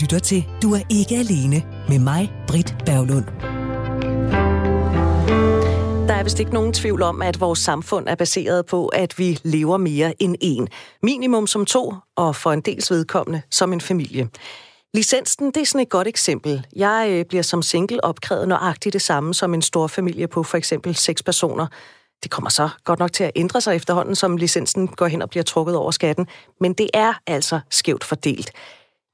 lytter til Du er ikke alene med mig, Britt Berglund. Der er vist ikke nogen tvivl om, at vores samfund er baseret på, at vi lever mere end en. Minimum som to, og for en dels vedkommende som en familie. Licensen, det er sådan et godt eksempel. Jeg øh, bliver som single opkrævet nøjagtigt det samme som en stor familie på for eksempel seks personer. Det kommer så godt nok til at ændre sig efterhånden, som licensen går hen og bliver trukket over skatten. Men det er altså skævt fordelt.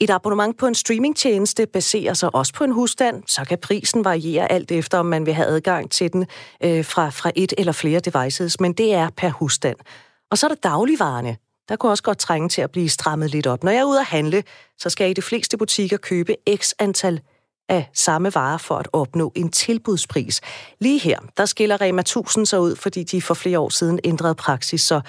Et abonnement på en streamingtjeneste baserer sig også på en husstand, så kan prisen variere alt efter, om man vil have adgang til den øh, fra, fra et eller flere devices, men det er per husstand. Og så er der dagligvarerne. Der kunne også godt trænge til at blive strammet lidt op. Når jeg er ude at handle, så skal jeg i de fleste butikker købe x antal af samme varer for at opnå en tilbudspris. Lige her, der skiller Rema 1000 sig ud, fordi de for flere år siden ændrede praksis, så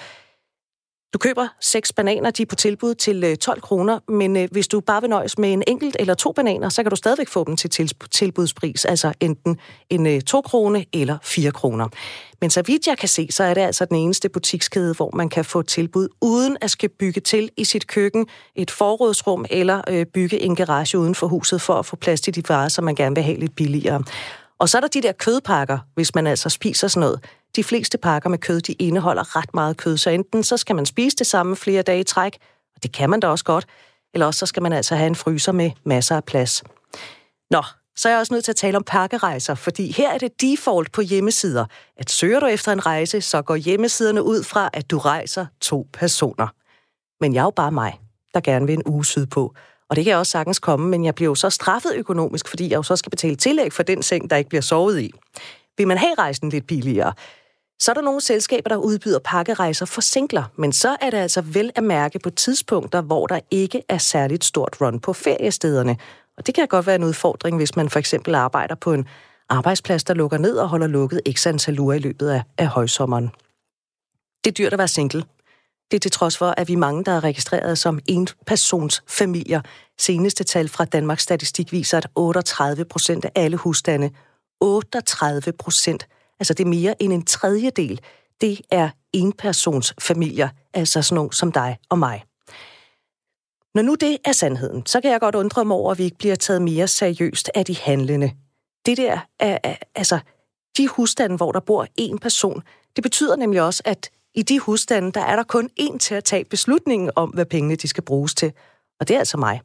du køber seks bananer, de er på tilbud til øh, 12 kroner, men øh, hvis du bare vil nøjes med en enkelt eller to bananer, så kan du stadigvæk få dem til tilbudspris, altså enten en øh, 2 krone eller 4 kroner. Men så vidt jeg kan se, så er det altså den eneste butikskæde, hvor man kan få tilbud uden at skal bygge til i sit køkken, et forrådsrum eller bygge en garage uden for huset for at få plads til de varer, som man gerne vil have lidt billigere. Og så er der de der kødpakker, hvis man altså spiser sådan noget. De fleste pakker med kød, de indeholder ret meget kød, så enten så skal man spise det samme flere dage i træk, og det kan man da også godt, eller også så skal man altså have en fryser med masser af plads. Nå, så er jeg også nødt til at tale om pakkerejser, fordi her er det default på hjemmesider, at søger du efter en rejse, så går hjemmesiderne ud fra, at du rejser to personer. Men jeg er jo bare mig, der gerne vil en uge sydpå. Og det kan jeg også sagtens komme, men jeg bliver jo så straffet økonomisk, fordi jeg jo så skal betale tillæg for den seng, der ikke bliver sovet i. Vil man have rejsen lidt billigere, så er der nogle selskaber, der udbyder pakkerejser for singler, men så er det altså vel at mærke på tidspunkter, hvor der ikke er særligt stort run på feriestederne. Og det kan godt være en udfordring, hvis man for eksempel arbejder på en arbejdsplads, der lukker ned og holder lukket x antal uger i løbet af, af højsommeren. Det er dyrt at være single. Det er til trods for, at vi er mange, der er registreret som enpersonsfamilier. Seneste tal fra Danmarks Statistik viser, at 38 procent af alle husstande, 38 procent, altså det er mere end en tredjedel, det er enpersonsfamilier, altså sådan nogle som dig og mig. Når nu det er sandheden, så kan jeg godt undre mig over, at vi ikke bliver taget mere seriøst af de handlende. Det der er, altså, de husstande, hvor der bor én person, det betyder nemlig også, at i de husstande, der er der kun én til at tage beslutningen om, hvad pengene de skal bruges til. Og det er altså mig.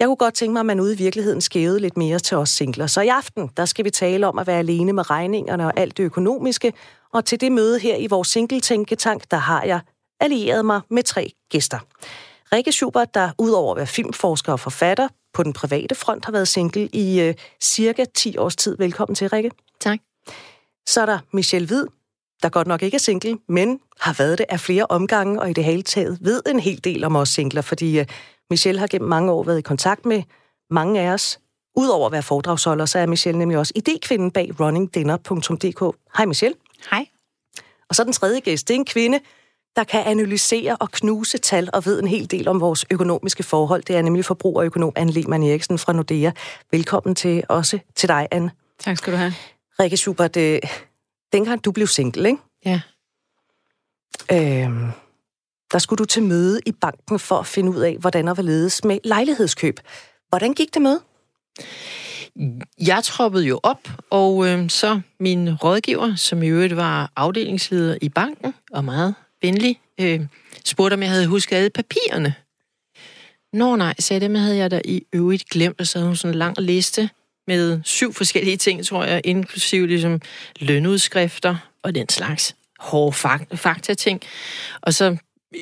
Jeg kunne godt tænke mig, at man ude i virkeligheden skævede lidt mere til os singler. Så i aften, der skal vi tale om at være alene med regningerne og alt det økonomiske. Og til det møde her i vores single-tænketank, der har jeg allieret mig med tre gæster. Rikke Schubert, der udover at være filmforsker og forfatter på den private front, har været single i øh, cirka 10 års tid. Velkommen til, Rikke. Tak. Så er der Michelle Hvid, der godt nok ikke er single, men har været det af flere omgange, og i det hele taget ved en hel del om os singler, fordi uh, Michelle har gennem mange år været i kontakt med mange af os. Udover at være foredragsholder, så er Michelle nemlig også idékvinden bag runningdinner.dk. Hej Michelle. Hej. Og så den tredje gæst, det er en kvinde, der kan analysere og knuse tal og ved en hel del om vores økonomiske forhold. Det er nemlig forbrugerøkonom Anne Lehmann Eriksen fra Nordea. Velkommen til også til dig, Anne. Tak skal du have. Rikke Schubert, øh, dengang du blev single, ikke? Ja. Øhm, der skulle du til møde i banken for at finde ud af, hvordan der var ledes med lejlighedskøb. Hvordan gik det med? Jeg troppede jo op, og øh, så min rådgiver, som i øvrigt var afdelingsleder i banken, og meget venlig, øh, spurgte, om jeg havde husket alle papirerne. Nå nej, sagde det, men havde jeg da i øvrigt glemt, og så havde hun sådan en lang liste med syv forskellige ting, tror jeg, inklusive ligesom lønudskrifter og den slags hårde fakta-ting. Og så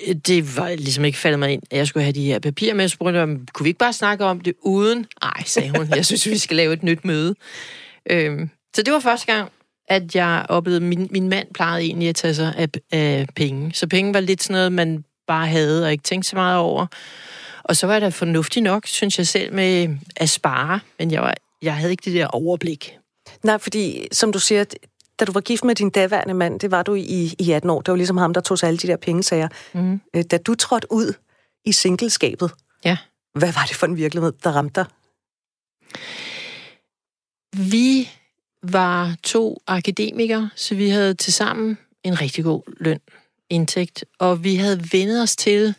øh, det var ligesom ikke faldet mig ind, at jeg skulle have de her papirer med. Jeg spurgte om, kunne vi ikke bare snakke om det uden? Nej, sagde hun, jeg synes, vi skal lave et nyt møde. Øhm, så det var første gang, at jeg oplevede, min, min mand plejede egentlig at tage sig af, af penge. Så penge var lidt sådan noget, man bare havde og ikke tænkte så meget over. Og så var det fornuftigt nok, synes jeg selv, med at spare. Men jeg, var, jeg havde ikke det der overblik. Nej, fordi som du siger, da du var gift med din daværende mand, det var du i, i 18 år. Det var ligesom ham, der tog sig alle de der pengesager. Mm. Da du trådte ud i singleskabet, ja. hvad var det for en virkelighed, der ramte dig? Vi var to akademikere, så vi havde til sammen en rigtig god løn, indtægt, og vi havde vendet os til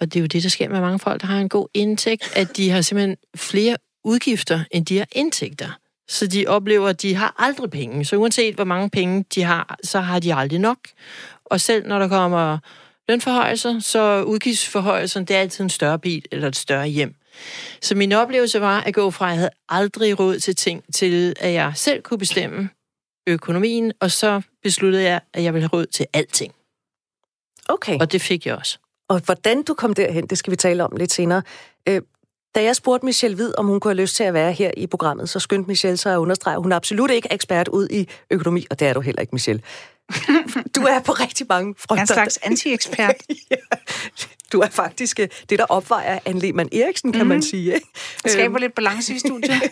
og det er jo det, der sker med mange folk, der har en god indtægt, at de har simpelthen flere udgifter, end de har indtægter. Så de oplever, at de har aldrig penge. Så uanset hvor mange penge de har, så har de aldrig nok. Og selv når der kommer lønforhøjelser, så udgiftsforhøjelser, det er altid en større bil eller et større hjem. Så min oplevelse var at gå fra, at jeg havde aldrig råd til ting, til at jeg selv kunne bestemme økonomien, og så besluttede jeg, at jeg ville have råd til alting. Okay. Og det fik jeg også. Og hvordan du kom derhen, det skal vi tale om lidt senere. Da jeg spurgte Michelle Hvid, om hun kunne have lyst til at være her i programmet, så skyndte Michelle sig at understrege, at hun er absolut ikke ekspert ud i økonomi, og det er du heller ikke, Michelle. Du er på rigtig mange fronter. En slags anti-ekspert. ja. Du er faktisk øh, det, der opvejer Anne Lehmann Eriksen, kan mm. man sige. Ikke? Det skaber lidt balance i studiet.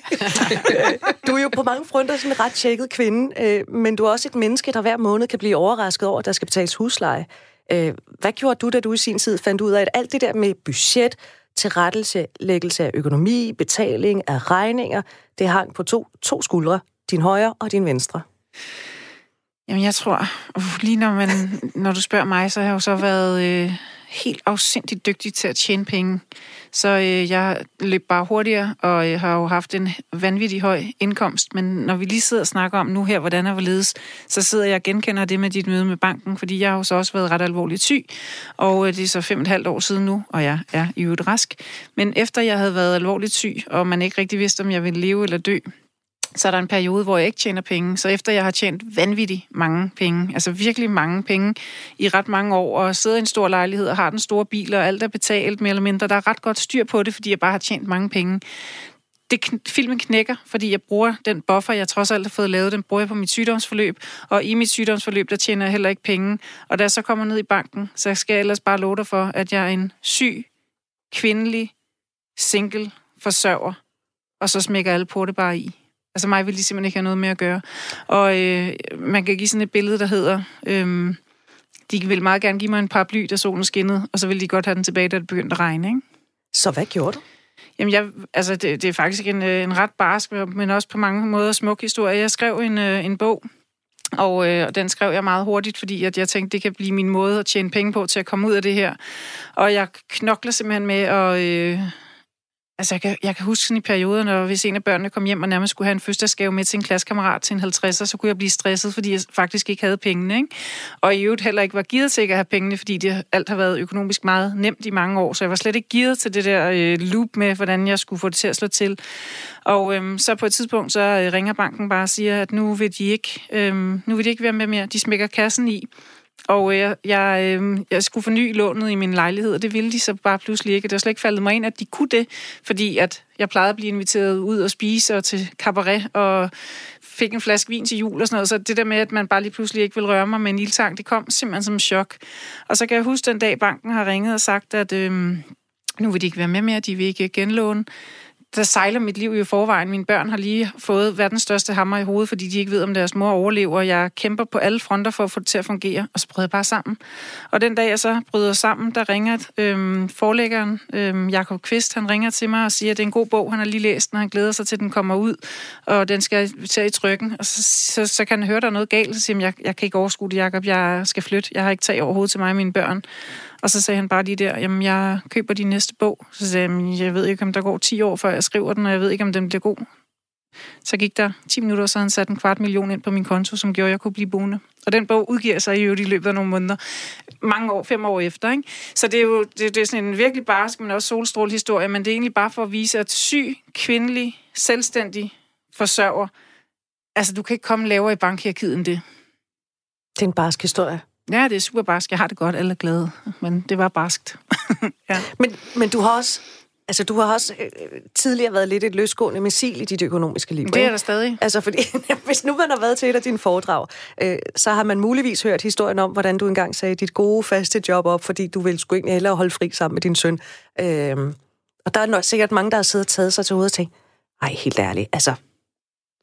du er jo på mange fronter sådan en ret tjekket kvinde, øh, men du er også et menneske, der hver måned kan blive overrasket over, at der skal betales husleje. Øh, hvad gjorde du, da du i sin tid fandt ud af, at alt det der med budget, tilrettelæggelse af økonomi, betaling af regninger, det hang på to, to skuldre, din højre og din venstre? Jamen, jeg tror, uh, lige når, man, når du spørger mig, så har jeg jo så været øh, helt afsindigt dygtig til at tjene penge. Så øh, jeg løb bare hurtigere, og øh, har jo haft en vanvittig høj indkomst. Men når vi lige sidder og snakker om nu her, hvordan er hvorledes, så sidder jeg og genkender det med dit møde med banken, fordi jeg har jo så også været ret alvorligt syg, og øh, det er så fem og et halvt år siden nu, og jeg er i øvrigt rask. Men efter jeg havde været alvorligt syg, og man ikke rigtig vidste, om jeg ville leve eller dø, så er der en periode, hvor jeg ikke tjener penge. Så efter jeg har tjent vanvittigt mange penge, altså virkelig mange penge i ret mange år, og sidder i en stor lejlighed og har den store bil, og alt er betalt mere eller mindre, der er ret godt styr på det, fordi jeg bare har tjent mange penge. Det, filmen knækker, fordi jeg bruger den buffer, jeg trods alt har fået lavet, den bruger jeg på mit sygdomsforløb, og i mit sygdomsforløb, der tjener jeg heller ikke penge. Og da jeg så kommer ned i banken, så skal jeg ellers bare love dig for, at jeg er en syg, kvindelig, single forsørger, og så smækker alle på det bare i. Altså mig vil de simpelthen ikke have noget med at gøre. Og øh, man kan give sådan et billede, der hedder, øh, de vil meget gerne give mig en paraply, da solen skinnede, og så vil de godt have den tilbage, da det begyndte at regne. Ikke? Så hvad gjorde du? Jamen, jeg, altså, det, det er faktisk en, øh, en ret barsk, men også på mange måder smuk historie. Jeg skrev en, øh, en bog, og, øh, og den skrev jeg meget hurtigt, fordi at jeg tænkte, det kan blive min måde at tjene penge på til at komme ud af det her. Og jeg knokler simpelthen med at... Øh, Altså, jeg kan, jeg kan huske sådan i perioder, når hvis en af børnene kom hjem og nærmest skulle have en fødselsdagsgave med til en klassekammerat til en 50'er, så kunne jeg blive stresset, fordi jeg faktisk ikke havde pengene. Ikke? Og i øvrigt heller ikke var givet til at have pengene, fordi det alt har været økonomisk meget nemt i mange år. Så jeg var slet ikke givet til det der øh, loop med, hvordan jeg skulle få det til at slå til. Og øhm, så på et tidspunkt, så øh, ringer banken bare og siger, at nu vil de ikke, øhm, nu vil de ikke være med mere. De smækker kassen i. Og øh, jeg, jeg, øh, jeg skulle forny lånet i min lejlighed, og det ville de så bare pludselig ikke. Det var slet ikke faldet mig ind, at de kunne det, fordi at jeg plejede at blive inviteret ud og spise og til cabaret, og fik en flaske vin til jul og sådan noget. Så det der med, at man bare lige pludselig ikke vil røre mig med en ildtang, det kom simpelthen som en chok. Og så kan jeg huske den dag, banken har ringet og sagt, at øh, nu vil de ikke være med mere, de vil ikke genlåne der sejler mit liv i forvejen. Mine børn har lige fået verdens største hammer i hovedet, fordi de ikke ved, om deres mor overlever. Jeg kæmper på alle fronter for at få det til at fungere, og så bryder jeg bare sammen. Og den dag, jeg så bryder sammen, der ringer øhm, forlæggeren, øhm, Jakob Kvist, han ringer til mig og siger, at det er en god bog, han har lige læst den, og han glæder sig til, at den kommer ud, og den skal til i trykken. Og så, så, så kan han høre, der er noget galt, så siger jeg, jeg kan ikke overskue det, Jakob, jeg skal flytte. Jeg har ikke tag overhovedet til mig og mine børn. Og så sagde han bare lige der, jamen jeg køber din næste bog. Så sagde jeg, jeg ved ikke, om der går 10 år, før jeg skriver den, og jeg ved ikke, om den bliver god. Så gik der 10 minutter, så han sat en kvart million ind på min konto, som gjorde, at jeg kunne blive boende. Og den bog udgiver sig jo i løbet af nogle måneder. Mange år, fem år efter. Ikke? Så det er jo det, det er sådan en virkelig barsk, men også solstrål historie, men det er egentlig bare for at vise, at syg, kvindelig, selvstændig forsørger, altså du kan ikke komme lavere i bankhierarkiet end det. Det er en barsk historie. Ja, det er super barsk. Jeg har det godt, alle er glade. Men det var barskt. ja. men, men du har også Altså, du har også øh, tidligere været lidt et løsgående missil i dit økonomiske liv. Det er der stadig. Altså, fordi hvis nu man har været til et af dine foredrag, øh, så har man muligvis hørt historien om, hvordan du engang sagde dit gode, faste job op, fordi du ville sgu egentlig hellere holde fri sammen med din søn. Øh, og der er nok sikkert mange, der har siddet og taget sig til hovedet og tænkt, ej, helt ærligt, altså,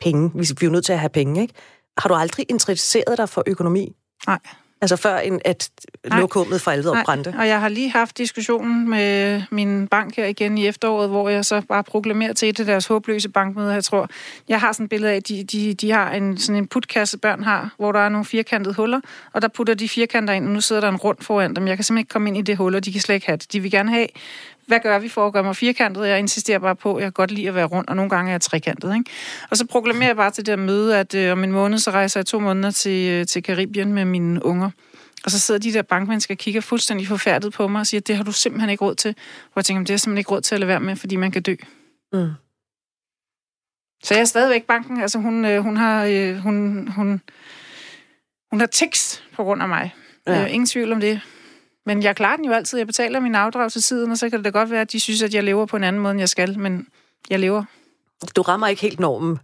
penge, vi er jo nødt til at have penge, ikke? Har du aldrig interesseret dig for økonomi? Nej. Altså før en, at lokummet for alvor brændte? og jeg har lige haft diskussionen med min bank her igen i efteråret, hvor jeg så bare proklamerer til et af deres håbløse bankmøder, jeg tror. Jeg har sådan et billede af, at de, de, de har en, sådan en putkasse, børn har, hvor der er nogle firkantede huller, og der putter de firkanter ind, og nu sidder der en rund foran dem. Jeg kan simpelthen ikke komme ind i det hul, og de kan slet ikke have det. De vil gerne have hvad gør vi for at gøre mig firkantet? Jeg insisterer bare på, at jeg godt lide at være rundt, og nogle gange er jeg trekantet. Ikke? Og så proklamerer jeg bare til det her møde, at øh, om en måned, så rejser jeg to måneder til, øh, til Karibien med mine unger. Og så sidder de der bankmennesker og kigger fuldstændig forfærdet på mig og siger, det har du simpelthen ikke råd til. Hvor jeg tænker, det er simpelthen ikke råd til at lade være med, fordi man kan dø. Mm. Så jeg er stadigvæk banken. Altså hun, øh, hun har, øh, hun, hun, hun har tics på grund af mig. Ja. Øh, ingen tvivl om det. Men jeg klarer den jo altid. Jeg betaler min afdrag til tiden, og så kan det da godt være, at de synes, at jeg lever på en anden måde, end jeg skal. Men jeg lever. Du rammer ikke helt normen.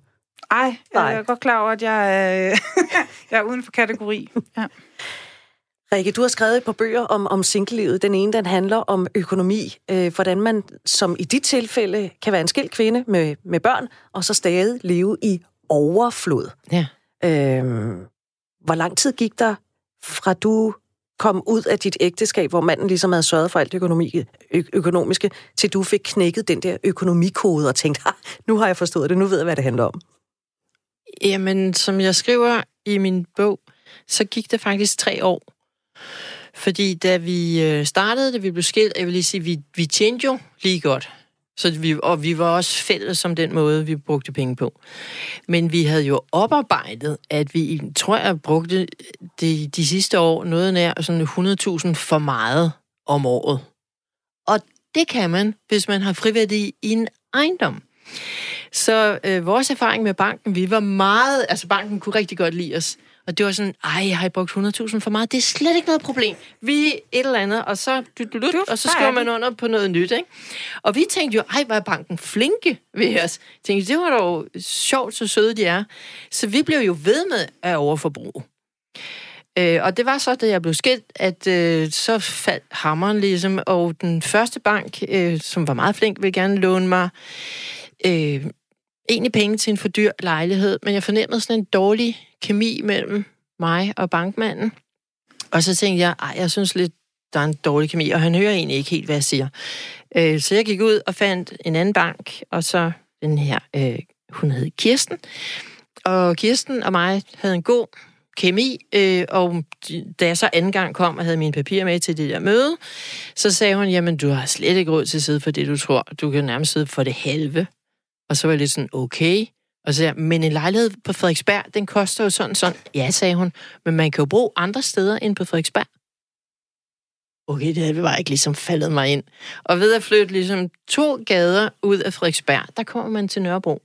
Ej, jeg er godt klar over, at jeg er, jeg er uden for kategori. Ja. Rikke, du har skrevet et par bøger om, om singlelivet. Den ene, den handler om økonomi. Øh, hvordan man, som i dit tilfælde, kan være en skilt kvinde med, med børn, og så stadig leve i overflod. Ja. Øh, hvor lang tid gik der, fra du kom ud af dit ægteskab, hvor manden ligesom havde sørget for alt økonomi, ø- økonomiske, til du fik knækket den der økonomikode og tænkte, nu har jeg forstået det, nu ved jeg, hvad det handler om? Jamen, som jeg skriver i min bog, så gik det faktisk tre år. Fordi da vi øh, startede, da vi blev skilt, jeg vil lige sige, vi, vi tjente jo lige godt. Så vi, og vi var også fælles som den måde, vi brugte penge på. Men vi havde jo oparbejdet, at vi, tror jeg, brugte de, de sidste år noget nær sådan 100.000 for meget om året. Og det kan man, hvis man har friværdi i en ejendom. Så øh, vores erfaring med banken, vi var meget... Altså, banken kunne rigtig godt lide os. Og det var sådan, ej, jeg har brugt 100.000 for meget. Det er slet ikke noget problem. Vi et eller andet, og så, du, du, du, og så skriver man under på noget nyt. Ikke? Og vi tænkte jo, ej, var banken flinke ved os. Tænkte, det var dog sjovt, så søde de er. Så vi blev jo ved med at overforbruge. Øh, og det var så, da jeg blev skilt, at øh, så faldt hammeren ligesom, og den første bank, øh, som var meget flink, ville gerne låne mig øh, egentlig penge til en for dyr lejlighed, men jeg fornemmede sådan en dårlig kemi mellem mig og bankmanden. Og så tænkte jeg, ej, jeg synes lidt, der er en dårlig kemi, og han hører egentlig ikke helt, hvad jeg siger. Øh, så jeg gik ud og fandt en anden bank, og så den her, øh, hun hed Kirsten. Og Kirsten og mig havde en god kemi, øh, og da jeg så anden gang kom og havde mine papirer med til det der møde, så sagde hun, jamen du har slet ikke råd til at sidde for det, du tror. Du kan nærmest sidde for det halve. Og så var jeg lidt sådan, okay. Og så sagde men en lejlighed på Frederiksberg, den koster jo sådan sådan. Ja, sagde hun, men man kan jo bruge andre steder end på Frederiksberg. Okay, det havde bare ikke ligesom faldet mig ind. Og ved at flytte ligesom to gader ud af Frederiksberg, der kommer man til Nørrebro.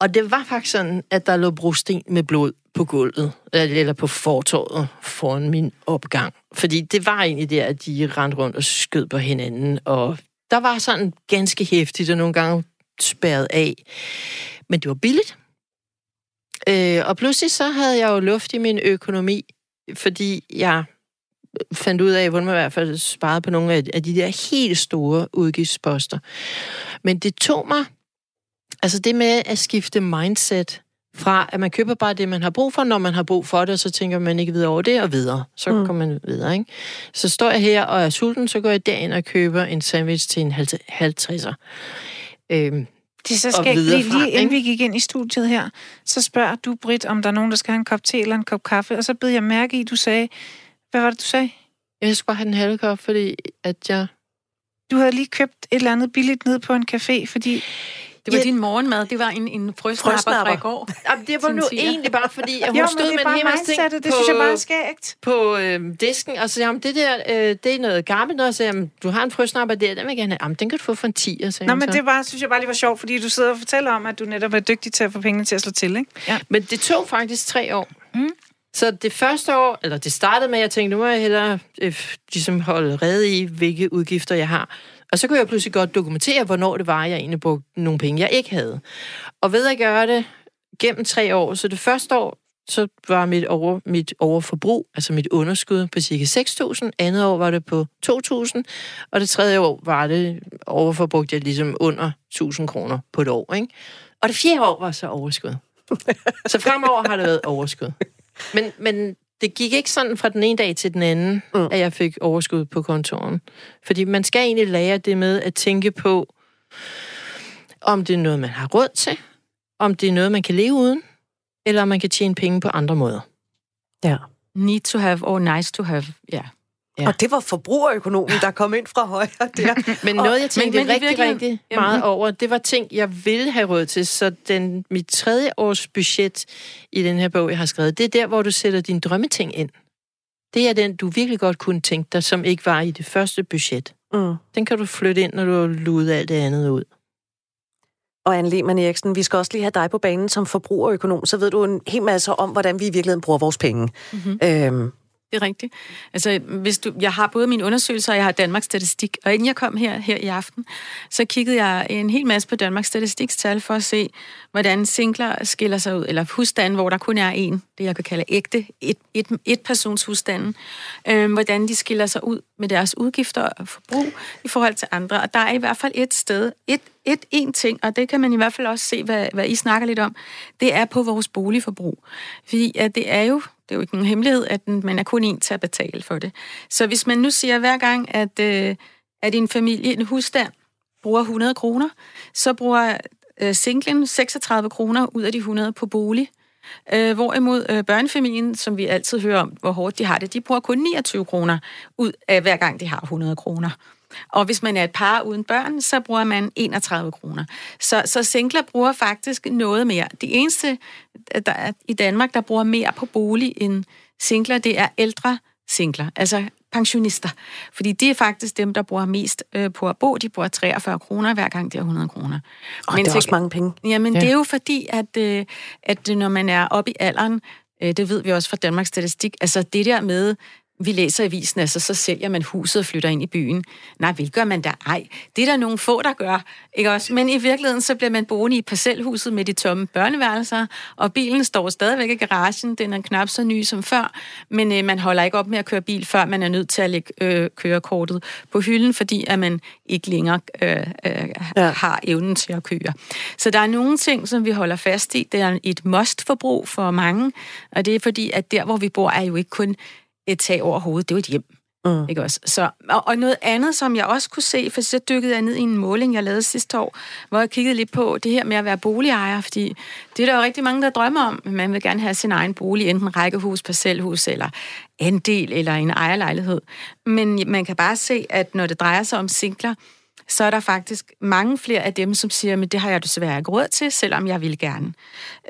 Og det var faktisk sådan, at der lå brosten med blod på gulvet, eller på fortorvet foran min opgang. Fordi det var egentlig der, at de rendte rundt og skød på hinanden, og der var sådan ganske hæftigt, og nogle gange spærret af. Men det var billigt. Øh, og pludselig så havde jeg jo luft i min økonomi, fordi jeg fandt ud af, hvordan man i hvert fald sparede på nogle af de der helt store udgiftsposter. Men det tog mig, altså det med at skifte mindset fra, at man køber bare det, man har brug for, når man har brug for det, og så tænker man ikke videre over det, og videre. Så mm. kommer man videre, ikke? Så står jeg her og er sulten, så går jeg derind og køber en sandwich til en 50'er. Øhm, det så skægt, fordi lige inden vi gik ind i studiet her, så spørger du, Britt, om der er nogen, der skal have en kop te eller en kop kaffe, og så bed jeg mærke i, du sagde, hvad var det, du sagde? Jeg skulle bare have en halv kop, fordi at jeg... Du havde lige købt et eller andet billigt ned på en café, fordi det var ja. din morgenmad. Det var en, en frøsnapper fra i går. Jamen, det var nu egentlig bare, fordi jeg jo, stod med en hel masse ting det, det synes jeg bare skægt. på øh, disken, og så sagde det der, øh, det er noget gammelt noget, og så jamen, du har en frøsnapper der, den vil jeg gerne have. Jamen, den kan du få for en 10, sagde Nå, men så. det var, synes jeg bare lige var sjovt, fordi du sidder og fortæller om, at du netop er dygtig til at få pengene til at slå til, ikke? Ja. Men det tog faktisk tre år. Mm. Så det første år, eller det startede med, at jeg tænkte, nu må jeg hellere øh, ligesom holde rede i, hvilke udgifter jeg har. Og så kunne jeg pludselig godt dokumentere, hvornår det var, jeg egentlig brugte nogle penge, jeg ikke havde. Og ved at gøre det gennem tre år, så det første år, så var mit, over, mit overforbrug, altså mit underskud på cirka 6.000. Andet år var det på 2.000. Og det tredje år var det overforbrugt jeg ligesom under 1.000 kroner på et år. Ikke? Og det fjerde år var så overskud. så fremover har det været overskud. Men, men det gik ikke sådan fra den ene dag til den anden, mm. at jeg fik overskud på kontoren. Fordi man skal egentlig lære det med at tænke på, om det er noget, man har råd til, om det er noget, man kan leve uden, eller om man kan tjene penge på andre måder. Ja. Need to have or nice to have, ja. Ja. Og det var forbrugerøkonomen, der kom ind fra højre der. men noget, jeg tænkte men, men rigtig, virkelig, rigtig meget over, det var ting, jeg ville have råd til. Så den, mit tredje års budget i den her bog, jeg har skrevet, det er der, hvor du sætter dine drømmeting ind. Det er den, du virkelig godt kunne tænke dig, som ikke var i det første budget. Mm. Den kan du flytte ind, når du har luet alt det andet ud. Og Anne Lehmann Eriksen, vi skal også lige have dig på banen som forbrugerøkonom, så ved du en hel masse om, hvordan vi i virkeligheden bruger vores penge. Mm-hmm. Øhm, det er rigtigt. Altså, hvis du, jeg har både mine undersøgelser, og jeg har Danmarks Statistik. Og inden jeg kom her, her i aften, så kiggede jeg en hel masse på Danmarks Statistiks tal for at se, hvordan singler skiller sig ud, eller husstande, hvor der kun er en, det jeg kan kalde ægte, et, et, et persons husstanden, øh, hvordan de skiller sig ud med deres udgifter og forbrug i forhold til andre. Og der er i hvert fald et sted, et, et en ting, og det kan man i hvert fald også se, hvad, hvad I snakker lidt om, det er på vores boligforbrug. Fordi at det er jo det er jo ikke nogen hemmelighed, at man er kun en til at betale for det. Så hvis man nu siger hver gang, at, øh, at en familie, en husstand, bruger 100 kroner, så bruger øh, singlen 36 kroner ud af de 100 på bolig. Øh, hvorimod øh, børnefamilien, som vi altid hører om, hvor hårdt de har det, de bruger kun 29 kroner ud af hver gang de har 100 kroner. Og hvis man er et par uden børn, så bruger man 31 kroner. Så, så singler bruger faktisk noget mere. Det eneste der er, i Danmark, der bruger mere på bolig end singler, det er ældre singler, altså pensionister. Fordi de er faktisk dem, der bruger mest øh, på at bo. De bruger 43 kroner hver gang, de har 100 kroner. Og Men det er også mange penge. Jamen, ja. det er jo fordi, at, øh, at når man er oppe i alderen, øh, det ved vi også fra Danmarks Statistik, altså det der med, vi læser i avisen, altså så sælger man huset og flytter ind i byen. Nej, vil gør man da? Ej, det er der nogle få, der gør. Ikke også? Men i virkeligheden, så bliver man boende i parcelhuset med de tomme børneværelser, og bilen står stadigvæk i garagen. Den er knap så ny som før, men øh, man holder ikke op med at køre bil, før man er nødt til at lægge øh, kørekortet på hylden, fordi at man ikke længere øh, øh, ja. har evnen til at køre. Så der er nogle ting, som vi holder fast i. Det er et must-forbrug for mange, og det er fordi, at der, hvor vi bor, er jo ikke kun et tag over hovedet. Det er jo et hjem. Mm. Ikke også? Så, og, og noget andet, som jeg også kunne se, for så dykkede jeg ned i en måling, jeg lavede sidste år, hvor jeg kiggede lidt på det her med at være boligejer, fordi det er der jo rigtig mange, der drømmer om. Man vil gerne have sin egen bolig, enten rækkehus, parcelhus, eller andel, eller en ejerlejlighed. Men man kan bare se, at når det drejer sig om singler, så er der faktisk mange flere af dem, som siger, at det har jeg desværre ikke råd til, selvom jeg vil gerne.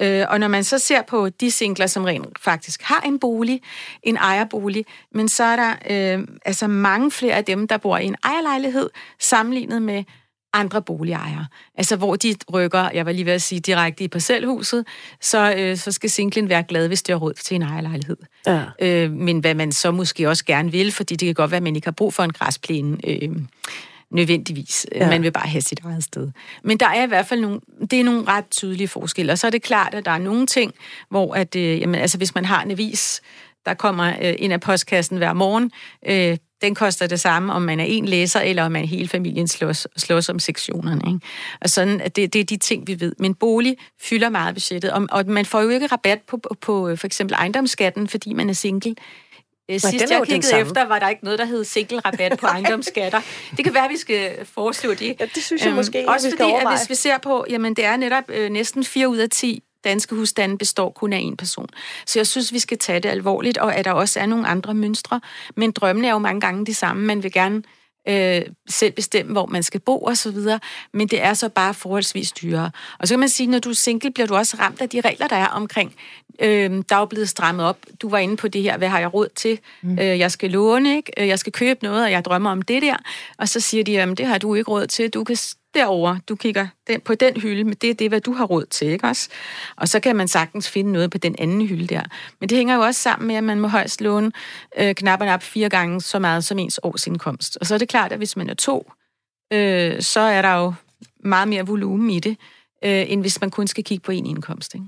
Øh, og når man så ser på de singler, som rent faktisk har en bolig, en ejerbolig, men så er der øh, altså mange flere af dem, der bor i en ejerlejlighed, sammenlignet med andre boligejere. Altså hvor de rykker, jeg var lige ved at sige, direkte i parcelhuset, så, øh, så skal singlen være glad, hvis det har råd til en ejerlejlighed. Ja. Øh, men hvad man så måske også gerne vil, fordi det kan godt være, at man ikke har brug for en græsplæne. Øh, nødvendigvis. Ja. Man vil bare have sit eget sted. Men der er i hvert fald nogle, det er nogle ret tydelige forskelle. Og så er det klart, at der er nogle ting, hvor at, øh, jamen, altså, hvis man har en avis, der kommer øh, ind af postkassen hver morgen, øh, den koster det samme, om man er en læser, eller om man hele familien slås, slås om sektionerne. Ikke? Og sådan, at det, det er de ting, vi ved. Men bolig fylder meget budgettet, og, og man får jo ikke rabat på, på, på for eksempel ejendomsskatten, fordi man er single. Øh, sidst jeg kiggede efter, var der ikke noget, der hed single-rabat på ejendomsskatter. Det kan være, at vi skal foreslå det. Ja, det synes jeg øhm, måske, Også vi fordi, at hvis vi ser på, jamen det er netop øh, næsten 4 ud af 10 danske husstande består kun af en person. Så jeg synes, vi skal tage det alvorligt, og at der også er nogle andre mønstre. Men drømmene er jo mange gange de samme. Man vil gerne øh, selv bestemme, hvor man skal bo og så videre, men det er så bare forholdsvis dyrere. Og så kan man sige, når du er single, bliver du også ramt af de regler, der er omkring. Øh, der er jo blevet strammet op. Du var inde på det her, hvad har jeg råd til? Mm. Øh, jeg skal låne, ikke? Øh, jeg skal købe noget, og jeg drømmer om det der. Og så siger de, jamen det har du ikke råd til. Du kan derover, du kigger den, på den hylde, men det er det, hvad du har råd til, ikke også? Og så kan man sagtens finde noget på den anden hylde der. Men det hænger jo også sammen med, at man må højst låne øh, knap og nap fire gange så meget som ens årsindkomst. Og så er det klart, at hvis man er to, øh, så er der jo meget mere volumen i det, øh, end hvis man kun skal kigge på én indkomst. Ikke?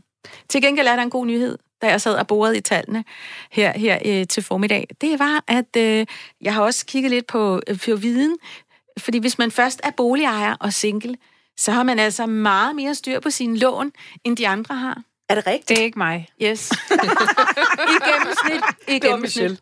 Til gengæld er der en god nyhed, da jeg sad og borede i tallene her, her øh, til formiddag. Det var, at øh, jeg har også kigget lidt på, øh, på viden, fordi hvis man først er boligejer og single, så har man altså meget mere styr på sine lån, end de andre har. Er det rigtigt? Det er ikke mig. Yes. I gennemsnit. I Det gennemsnit. Michelle.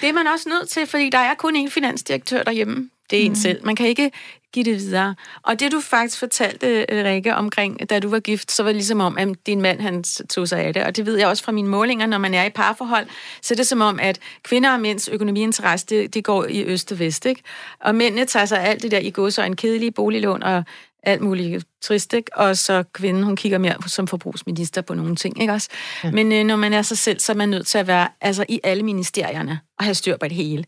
Det er man også nødt til, fordi der er kun én finansdirektør derhjemme. Det er en selv. Man kan ikke give det videre. Og det, du faktisk fortalte, øh, Rikke, omkring, da du var gift, så var det ligesom om, at din mand, han tog sig af det. Og det ved jeg også fra mine målinger, når man er i parforhold, så er det som om, at kvinder og mænds økonomiinteresse, det, det går i øst og vest, ikke? Og mændene tager sig alt det der i går, så en kedelig boliglån og alt muligt trist, ikke? Og så kvinden, hun kigger mere som forbrugsminister på nogle ting, ikke også? Ja. Men øh, når man er sig selv, så er man nødt til at være altså, i alle ministerierne og have styr på det hele.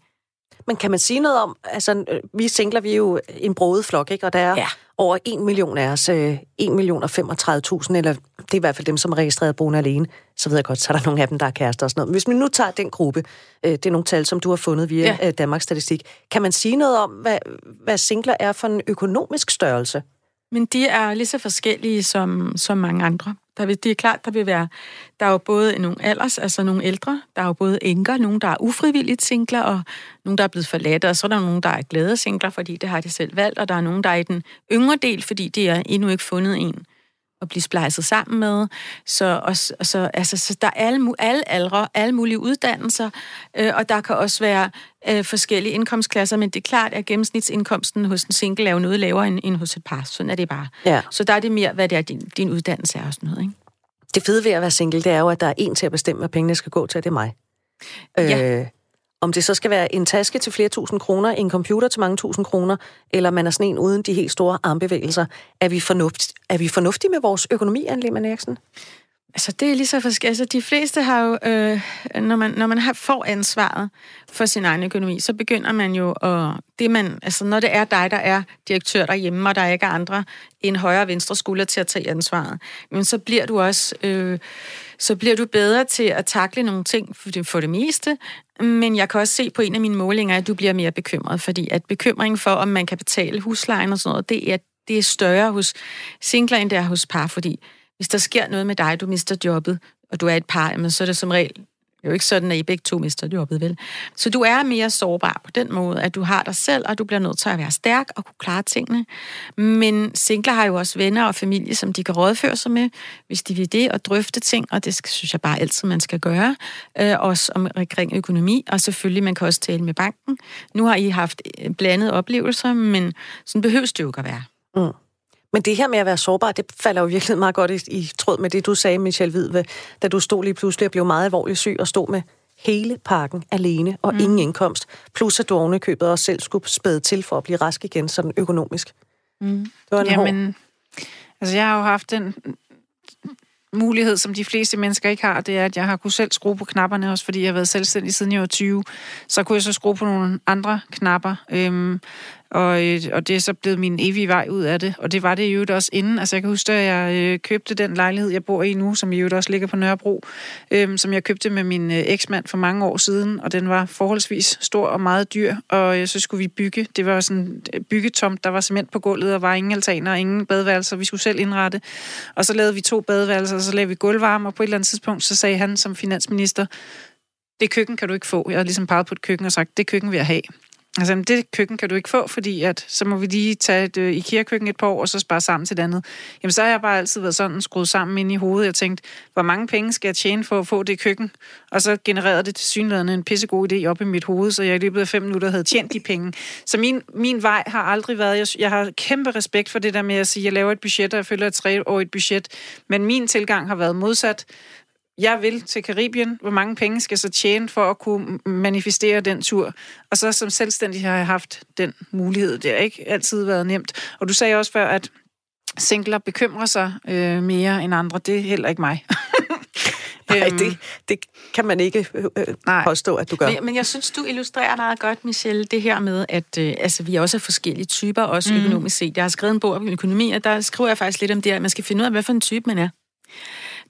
Men kan man sige noget om, altså øh, vi singler, vi er jo en broet flok, ikke? Og der er Ja. over 1 million af os, øh, 1 million og 35.000, eller det er i hvert fald dem, som er registreret boende alene. Så ved jeg godt, så er der nogle af dem, der er kærester og sådan noget. Men hvis vi nu tager den gruppe, øh, det er nogle tal, som du har fundet via ja. Danmarks Statistik, kan man sige noget om, hvad, hvad singler er for en økonomisk størrelse? Men de er lige så forskellige som, som mange andre. Der vil, det er klart, der vil være, der er jo både nogle alders, altså nogle ældre, der er jo både enker, nogle, der er ufrivilligt singler, og nogle, der er blevet forladt, og så er der nogle, der er glade singler, fordi det har de selv valgt, og der er nogle, der er i den yngre del, fordi de er endnu ikke fundet en at blive splejset sammen med. Så, og, og så, altså, så der er alle, alle aldre, alle mulige uddannelser, øh, og der kan også være øh, forskellige indkomstklasser, men det er klart, at gennemsnitsindkomsten hos en single er jo noget lavere end, end hos et par. Sådan er det bare. Ja. Så der er det mere, hvad det er, din, din uddannelse er og sådan noget. Ikke? Det fede ved at være single, det er jo, at der er en til at bestemme, hvad pengene skal gå til, og det er mig. Ja. Øh, om det så skal være en taske til flere tusind kroner, en computer til mange tusind kroner, eller man er sådan en uden de helt store armbevægelser, er vi, fornuft, er vi fornuftige med vores økonomi, Anne Lehmann Eriksen? Altså, det er lige så forskelligt. Altså, de fleste har jo, øh, når man, når man har, får ansvaret for sin egen økonomi, så begynder man jo at... Det man, altså, når det er dig, der er direktør derhjemme, og der ikke er andre en højre og venstre skulder til at tage ansvaret, men så bliver du også... Øh, så bliver du bedre til at takle nogle ting for det, for det meste, men jeg kan også se på en af mine målinger, at du bliver mere bekymret, fordi at bekymring for, om man kan betale huslejen og sådan noget, det er, det er større hos singler, end det er hos par, fordi hvis der sker noget med dig, du mister jobbet, og du er et par, jamen, så er det som regel det er jo ikke sådan, at I begge to mister jobbet, vel? Så du er mere sårbar på den måde, at du har dig selv, og du bliver nødt til at være stærk og kunne klare tingene. Men singler har jo også venner og familie, som de kan rådføre sig med, hvis de vil det, og drøfte ting, og det synes jeg bare altid, man skal gøre. Øh, også omkring økonomi, og selvfølgelig, man kan også tale med banken. Nu har I haft øh, blandede oplevelser, men sådan behøves det jo ikke at være. Mm. Men det her med at være sårbar, det falder jo virkelig meget godt i, i tråd med det, du sagde, Michelle Hvid, da du stod lige pludselig og blev meget alvorligt syg og stod med hele pakken alene og mm. ingen indkomst. Plus at du ovenikøbet også selv skulle spæde til for at blive rask igen, sådan økonomisk. Mm. Det var en hård... Jamen, altså jeg har jo haft den mulighed, som de fleste mennesker ikke har, det er, at jeg har kunne selv skrue på knapperne, også fordi jeg har været selvstændig siden jeg var 20. Så kunne jeg så skrue på nogle andre knapper, øhm, og, øh, og det er så blevet min evige vej ud af det. Og det var det jo også inden. Altså jeg kan huske, at jeg øh, købte den lejlighed, jeg bor i nu, som jo også ligger på Nørrebro, øhm, som jeg købte med min øh, eksmand for mange år siden, og den var forholdsvis stor og meget dyr, og øh, så skulle vi bygge. Det var sådan øh, byggetomt, der var cement på gulvet, og var ingen altaner og ingen badeværelser, vi skulle selv indrette. Og så lavede vi to badeværelser, og så lavede vi gulvvarme, og på et eller andet tidspunkt, så sagde han som finansminister, det køkken kan du ikke få. Jeg har ligesom peget på et køkken og sagt, det køkken vil jeg have. Altså, men det køkken kan du ikke få, fordi at, så må vi lige tage et uh, IKEA-køkken et par år, og så spare sammen til det andet. Jamen, så har jeg bare altid været sådan skruet sammen ind i hovedet. Jeg tænkte, hvor mange penge skal jeg tjene for at få det køkken? Og så genererede det til synligheden en pissegod idé op i mit hoved, så jeg i løbet af fem minutter havde tjent de penge. Så min, min vej har aldrig været... Jeg, jeg har kæmpe respekt for det der med at sige, at jeg laver et budget, og jeg følger et treårigt budget. Men min tilgang har været modsat jeg vil til Karibien, hvor mange penge skal jeg så tjene for at kunne manifestere den tur. Og så som selvstændig har jeg haft den mulighed. Det har ikke altid været nemt. Og du sagde også før, at singler bekymrer sig øh, mere end andre. Det er heller ikke mig. Nej, det, det kan man ikke øh, øh, Nej. påstå, at du gør. Men, men jeg synes, du illustrerer meget godt, Michelle, det her med, at øh, altså, vi er også er forskellige typer, også mm. økonomisk set. Jeg har skrevet en bog om økonomi, og der skriver jeg faktisk lidt om det, at man skal finde ud af, hvad for en type man er.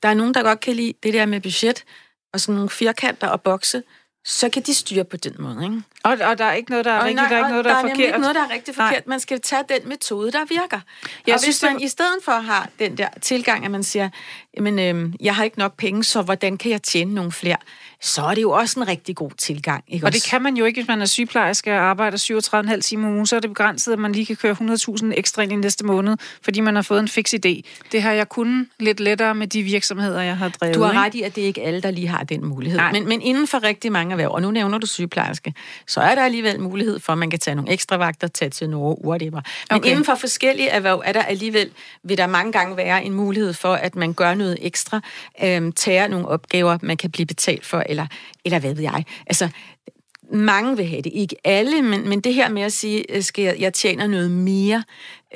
Der er nogen, der godt kan lide det der med budget, og sådan nogle firkanter og bokse, så kan de styre på den måde, ikke? Og, og der er ikke noget, der er Og rigtigt, nej, der er ikke og noget, der, der er er forkert. ikke noget, der er rigtig Nej. forkert. Man skal tage den metode, der virker. Jeg Jeg og synes, hvis man det- i stedet for har den der tilgang, at man siger, jamen, øhm, jeg har ikke nok penge, så hvordan kan jeg tjene nogle flere? Så er det jo også en rigtig god tilgang. Ikke Og det også? kan man jo ikke, hvis man er sygeplejerske og arbejder 37,5 timer om ugen, så er det begrænset, at man lige kan køre 100.000 ekstra ind i næste måned, fordi man har fået en fix idé. Det har jeg kun lidt lettere med de virksomheder, jeg har drevet. Du har ret i, at det er ikke alle, der lige har den mulighed. Nej. Men, men inden for rigtig mange erhverv, og nu nævner du sygeplejerske, så er der alligevel mulighed for, at man kan tage nogle ekstra vagter, tage til Norge, whatever. Men okay. inden for forskellige erhverv er der alligevel, vil der mange gange være en mulighed for, at man gør noget ekstra, øhm, tager nogle opgaver, man kan blive betalt for, eller, eller hvad ved jeg. Altså, mange vil have det, ikke alle, men, men det her med at sige, øh, skal jeg, jeg tjener noget mere,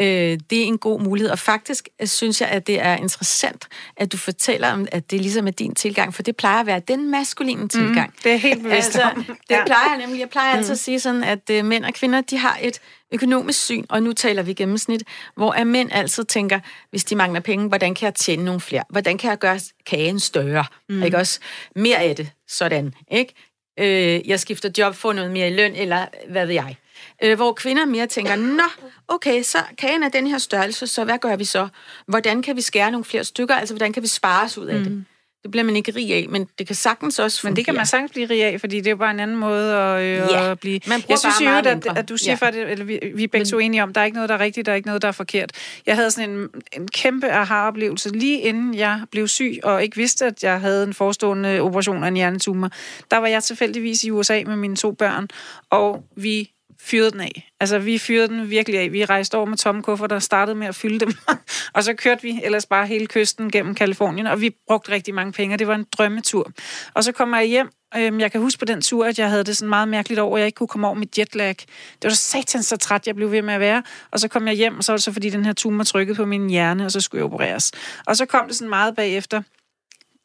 øh, det er en god mulighed. Og faktisk øh, synes jeg, at det er interessant, at du fortæller om, at det ligesom er din tilgang, for det plejer at være den maskuline tilgang. Mm, det er helt bevidst altså, om. Det Ja. plejer jeg nemlig. Jeg plejer altid at sige sådan, at øh, mænd og kvinder, de har et økonomisk syn, og nu taler vi gennemsnit, hvor at mænd altid tænker, hvis de mangler penge, hvordan kan jeg tjene nogle flere? Hvordan kan jeg gøre kagen større? Mm. Ikke også? Mere af det. Sådan. Ikke? Øh, jeg skifter job, får noget mere i løn, eller hvad ved jeg. Øh, hvor kvinder mere tænker, nå, okay, så kagen er den her størrelse, så hvad gør vi så? Hvordan kan vi skære nogle flere stykker? Altså, hvordan kan vi spare os ud af mm. det? Det bliver man ikke rig af, men det kan sagtens også Men det kan fungere. man sagtens blive rig af, fordi det er jo bare en anden måde at, øh, Ja, at blive... man jeg synes jo, at, at du siger Ja. for det, eller vi, vi er begge to enige om, der er ikke noget, der er rigtigt, der er ikke noget, der er forkert. Jeg havde sådan en, en kæmpe aha-oplevelse lige inden jeg blev syg, og ikke vidste, at jeg havde en forestående operation af en hjernetumor. Der var jeg tilfældigvis i USA med mine to børn, og vi fyrede den af. Altså, vi fyrede den virkelig af. Vi rejste over med tomme kufferter og startede med at fylde dem. og så kørte vi ellers bare hele kysten gennem Kalifornien, og vi brugte rigtig mange penge, og det var en drømmetur. Og så kom jeg hjem. Øhm, jeg kan huske på den tur, at jeg havde det sådan meget mærkeligt over, at jeg ikke kunne komme over mit jetlag. Det var så satans så træt, jeg blev ved med at være. Og så kom jeg hjem, og så var det så, fordi den her tumor trykkede på min hjerne, og så skulle jeg opereres. Og så kom det sådan meget bagefter.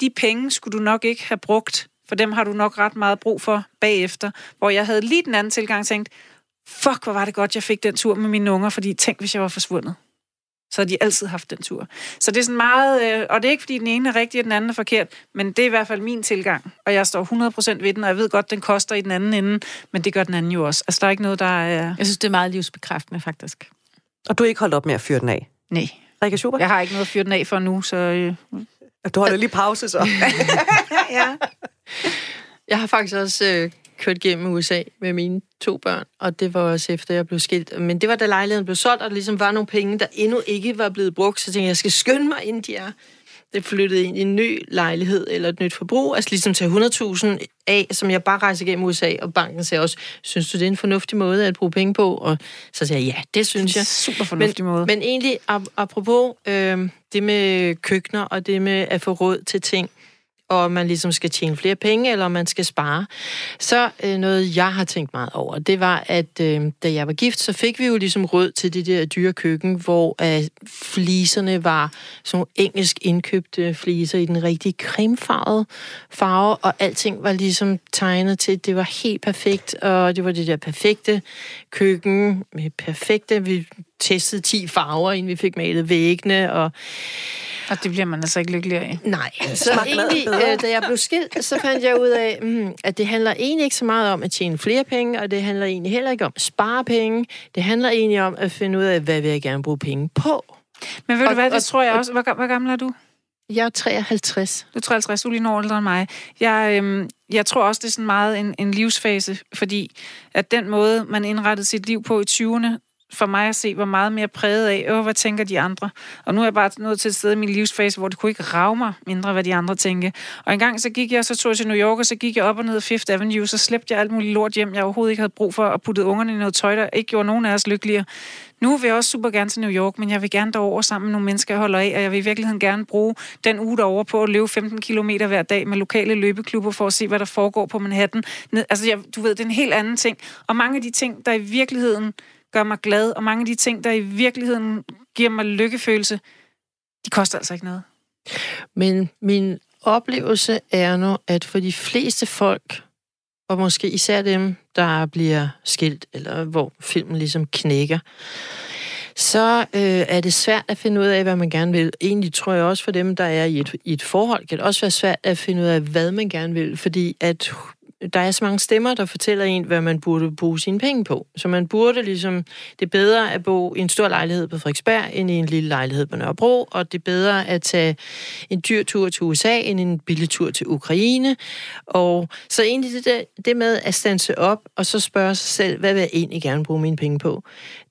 De penge skulle du nok ikke have brugt, for dem har du nok ret meget brug for bagefter. Hvor jeg havde lige den anden tilgang tænkt, fuck, hvor var det godt, jeg fik den tur med mine unger, fordi tænk, hvis jeg var forsvundet. Så har de altid haft den tur. Så det er sådan meget, øh, og det er ikke, fordi den ene er rigtig, og den anden er forkert, men det er i hvert fald min tilgang, og jeg står 100% ved den, og jeg ved godt, den koster i den anden ende, men det gør den anden jo også. Altså, der er ikke noget, der er... Jeg synes, det er meget livsbekræftende, faktisk. Og du er ikke holdt op med at fyre den af? Nej, Rikke Schubert? jeg har ikke noget at fyre den af for nu, så... Øh, Du holder lige pause så. ja. Jeg har faktisk også øh, kørt gennem USA med mine to børn, og det var også efter, jeg blev skilt. Men det var, da lejligheden blev solgt, og der ligesom var nogle penge, der endnu ikke var blevet brugt. Så jeg tænkte, jeg skal skynde mig, inden de er det flyttede ind i en ny lejlighed eller et nyt forbrug, altså ligesom tage 100.000 af, som jeg bare rejser gennem USA, og banken sagde også, synes du, det er en fornuftig måde at bruge penge på? Og så sagde jeg, ja, det synes jeg. Super fornuftig men, måde. Men egentlig, ap- apropos øh, det med køkkener, og det med at få råd til ting, og om man ligesom skal tjene flere penge, eller om man skal spare. Så øh, noget, jeg har tænkt meget over, det var, at øh, da jeg var gift, så fik vi jo ligesom råd til det der dyre køkken, hvor øh, fliserne var sådan engelsk indkøbte fliser i den rigtige cremefarvede farve, og alting var ligesom tegnet til, det var helt perfekt, og det var det der perfekte køkken med perfekte, vi testede 10 farver, inden vi fik malet væggene, og Og det bliver man altså ikke lykkelig af. Nej, så egentlig, øh, da jeg blev skilt, så fandt jeg ud af, mm, at det handler egentlig ikke så meget om at tjene flere penge, og det handler egentlig heller ikke om at spare penge. Det handler egentlig om at finde ud af, hvad vil jeg gerne bruge penge på. Men ved Og- du hvad, det og- tror jeg og- også. Hvor, hvor gammel er du? Jeg er 53. Du er 53, du er lige år ældre end mig. Jeg, øhm, jeg tror også, det er sådan meget en, en livsfase, fordi at den måde, man indrettede sit liv på i 20'erne, for mig at se, var meget mere præget af, Åh, hvad tænker de andre? Og nu er jeg bare nået til et sted i min livsfase, hvor det kunne ikke rave mig mindre, hvad de andre tænker. Og en gang så gik jeg, så tog jeg til New York, og så gik jeg op og ned Fifth Avenue, så slæbte jeg alt muligt lort hjem, jeg overhovedet ikke havde brug for, og puttede ungerne i noget tøj, der ikke gjorde nogen af os lykkeligere. Nu vil jeg også super gerne til New York, men jeg vil gerne derover sammen med nogle mennesker, jeg holder af, og jeg vil i virkeligheden gerne bruge den uge derover på at løbe 15 km hver dag med lokale løbeklubber for at se, hvad der foregår på Manhattan. Altså, jeg, du ved, det er en helt anden ting. Og mange af de ting, der i virkeligheden gør mig glad, og mange af de ting, der i virkeligheden giver mig lykkefølelse, de koster altså ikke noget. Men min oplevelse er nu, at for de fleste folk, og måske især dem, der bliver skilt, eller hvor filmen ligesom knækker, så øh, er det svært at finde ud af, hvad man gerne vil. Egentlig tror jeg også for dem, der er i et, i et forhold, kan det også være svært at finde ud af, hvad man gerne vil, fordi at der er så mange stemmer, der fortæller en, hvad man burde bruge sine penge på. Så man burde ligesom, det er bedre at bo i en stor lejlighed på Frederiksberg, end i en lille lejlighed på Nørrebro, og det er bedre at tage en dyr tur til USA, end en billig tur til Ukraine. Og så egentlig det, der, det med at stanse op, og så spørge sig selv, hvad vil jeg egentlig gerne bruge mine penge på?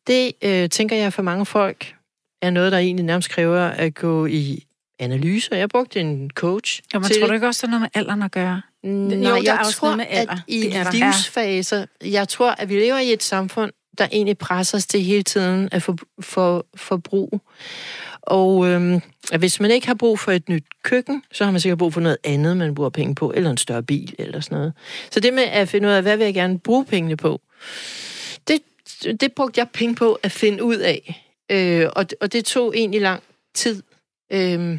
Det øh, tænker jeg for mange folk er noget, der egentlig nærmest kræver at gå i analyser. Jeg brugte en coach. Jo, men tror du ikke også, det er noget med alderen at gøre? Nej, Jo, jeg er også tror, at i Det er livsfaser, jeg tror, at vi lever i et samfund, der egentlig presser os til hele tiden at for, for, forbrug. Og øhm, hvis man ikke har brug for et nyt køkken, så har man sikkert brug for noget andet, man bruger penge på, eller en større bil, eller sådan noget. Så det med at finde ud af, hvad vil jeg gerne bruge pengene på, det, det brugte jeg penge på at finde ud af. Øh, og, og det tog egentlig lang tid. Øh,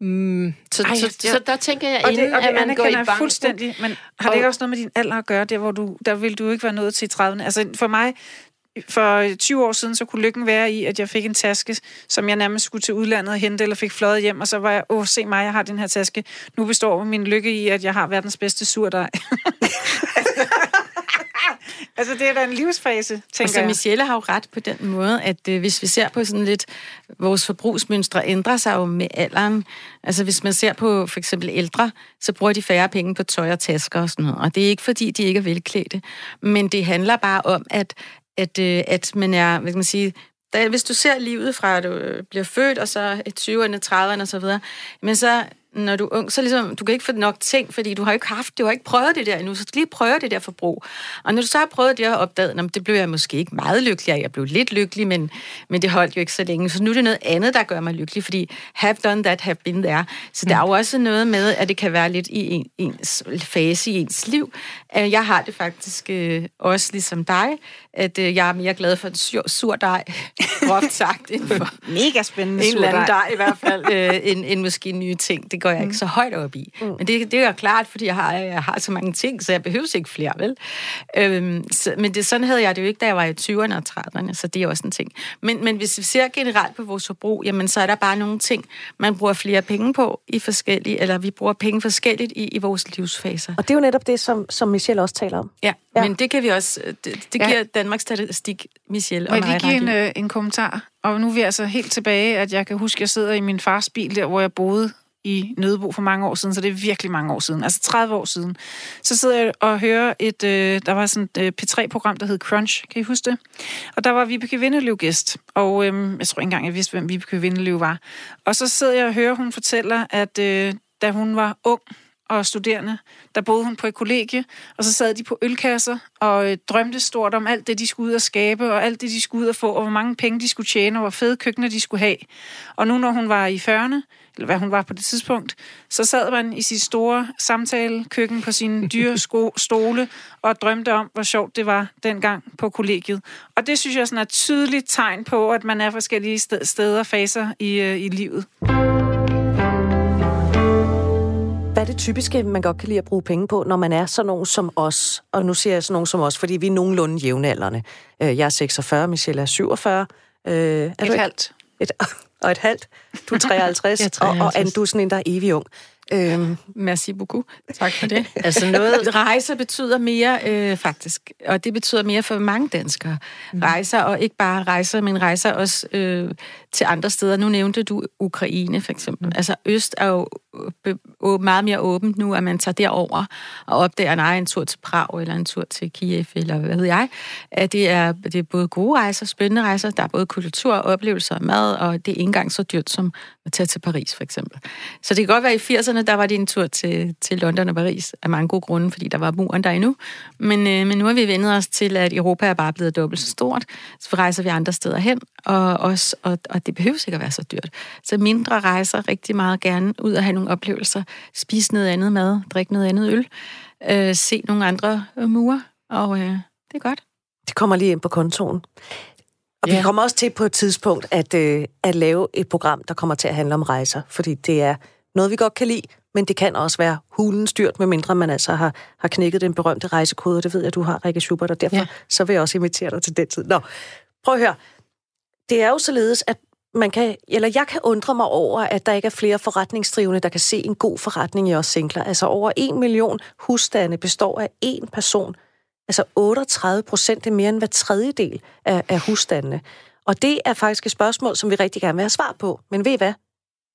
mm, så, Ej, så, jeg- så der tænker jeg, Og det, inden og det at man går i banken... fuldstændig, men har det Og- ikke også noget med din alder at gøre, der hvor du, der vil du ikke være nået til 30'erne? Altså for mig, for 20 år siden, så kunne lykken være i, at jeg fik en taske, som jeg nærmest skulle til udlandet og hente, eller fik fløjet hjem, og så var jeg, åh, se mig, jeg har den her taske. Nu består min lykke i, at jeg har verdens bedste surdej. altså, det er da en livsfase, Og tænker så jeg. Michelle har jo ret på den måde, at øh, hvis vi ser på sådan lidt, vores forbrugsmønstre ændrer sig jo med alderen. Altså hvis man ser på for eksempel ældre, så bruger de færre penge på tøj og tasker og sådan noget. Og det er ikke fordi, de ikke er velklædte. Men det handler bare om, at, at, øh, at man er, hvad kan man sige, da, hvis du ser livet fra, at du øh, bliver født, og så i 20'erne, 30'erne og så videre, men så når du er ung, så ligesom, du kan ikke få nok ting, fordi du har ikke haft, du har ikke prøvet det der endnu, så du lige prøve det der forbrug. Og når du så har prøvet det og opdaget, "Nå, men det blev jeg måske ikke meget lykkelig af, jeg blev lidt lykkelig, men, men det holdt jo ikke så længe. Så nu er det noget andet, der gør mig lykkelig, fordi have done that, have been there. Så der er jo også noget med, at det kan være lidt i en, ens fase i ens liv. Øh, Jeg har det faktisk øh, også ligesom dig, at øh, jeg er mere glad for en sur, sur dej, groft sagt, end for Mega spændende en eller anden dej i hvert fald, øh, end, end måske nye ting. Det går jeg ikke så højt op i. Mm. Men det, det er jo klart, fordi jeg har, jeg har så mange ting, så jeg behøver ikke flere, vel? Øhm, så, men det, sådan havde jeg det jo ikke, da jeg var i 20'erne og 30'erne, så det er også en ting. Men, men hvis vi ser generelt på vores forbrug, jamen så er der bare nogle ting, man bruger flere penge på i forskellige, eller vi bruger penge forskelligt i, i vores livsfaser. Og det er jo netop det, som, som Michelle også taler om. Ja, Ja. ja. men det kan vi også, det, det Ja. giver Danmarks Statistik, Michelle Må og jeg lige give en, øh, en kommentar? Og nu er vi altså helt tilbage, at jeg kan huske, at jeg sidder i min fars bil, der hvor jeg boede i Nødebo for mange år siden, så det er virkelig mange år siden, altså 30 år siden. Så sidder jeg og hører et, øh, der var sådan et øh, P3-program, der hed Crunch, kan I huske det? Og der var Vibeke Vindeløv gæst, og øh, jeg tror ikke engang, jeg vidste, hvem Vibeke Vindeløv var. Og så sidder jeg og hører, hun fortæller, at øh, da hun var ung, og studerende, der boede hun på et kollegie, og så sad de på ølkasser og øh, drømte stort om alt det, de skulle ud og skabe, og alt det, de skulle ud og få, og hvor mange penge de skulle tjene, og hvor fede køkkener de skulle have. Og nu, når hun var i 40'erne, eller hvad hun var på det tidspunkt, så sad man i sit store samtalekøkken på sine dyre sko- stole og drømte om, hvor sjovt det var dengang på kollegiet. Og det synes jeg sådan er et tydeligt tegn på, at man er forskellige sted- steder og faser i, øh, i livet. Hvad er det typiske, man godt kan lide at bruge penge på, når man er sådan nogen som os? Og nu siger jeg sådan nogen som os, fordi vi er nogenlunde jævnaldrende. Øh, Jeg er 46, Michelle er 47. Øh, er Et halvt. Et, og et halvt. Du er 53, Jeg er og, og 53. Anne, du er sådan en, der er evig ung. Øhm, Merci beaucoup. Tak for det. Altså noget... Rejser betyder mere, øh, faktisk. Og det betyder mere for mange danskere. Rejser, og ikke bare rejser, men rejser også øh, til andre steder. Nu nævnte du Ukraine, for eksempel. Mm. Altså, Øst er jo meget mere åbent nu, at man tager derover og opdager, nej, en tur til Prag, eller en tur til Kiev, eller hvad ved jeg. At det er, det er både gode rejser, spændende rejser, der er både kultur, oplevelser og mad, og det er ikke engang så dyrt som at tage til Paris, for eksempel. Så det kan godt være, i 80'erne, der var det en tur til, til London og Paris, af mange gode grunde, fordi der var muren der endnu. Men, øh, men nu har vi vendet os til, at Europa er bare blevet dobbelt så stort, så rejser vi andre steder hen, og, også, og, og det behøver ikke at være så dyrt. Så mindre rejser rigtig meget gerne ud og have nogle oplevelser, spise noget andet mad, drikke noget andet øl, øh, se nogle andre mure, og øh, det er godt. det kommer lige ind på kontoen. Og. Ja. vi kommer også til på et tidspunkt at, øh, at lave et program, der kommer til at handle om rejser, fordi det er noget, vi godt kan lide, men det kan også være hulens dyrt, medmindre man altså har, har knækket den berømte rejsekode, og det ved jeg, du har, Rikke Schubert, og derfor ja. Ja. så vil jeg også invitere dig til den tid. Nå, prøv at høre. Det er jo således, at man kan, eller jeg kan undre mig over, at der ikke er flere forretningsdrivende, der kan se en god forretning i os singler. Altså over en million husstande består af én person. Altså 38 procent er mere end hver tredjedel af, af husstandene. Og det er faktisk et spørgsmål, som vi rigtig gerne vil have svar på. Men ved I hvad?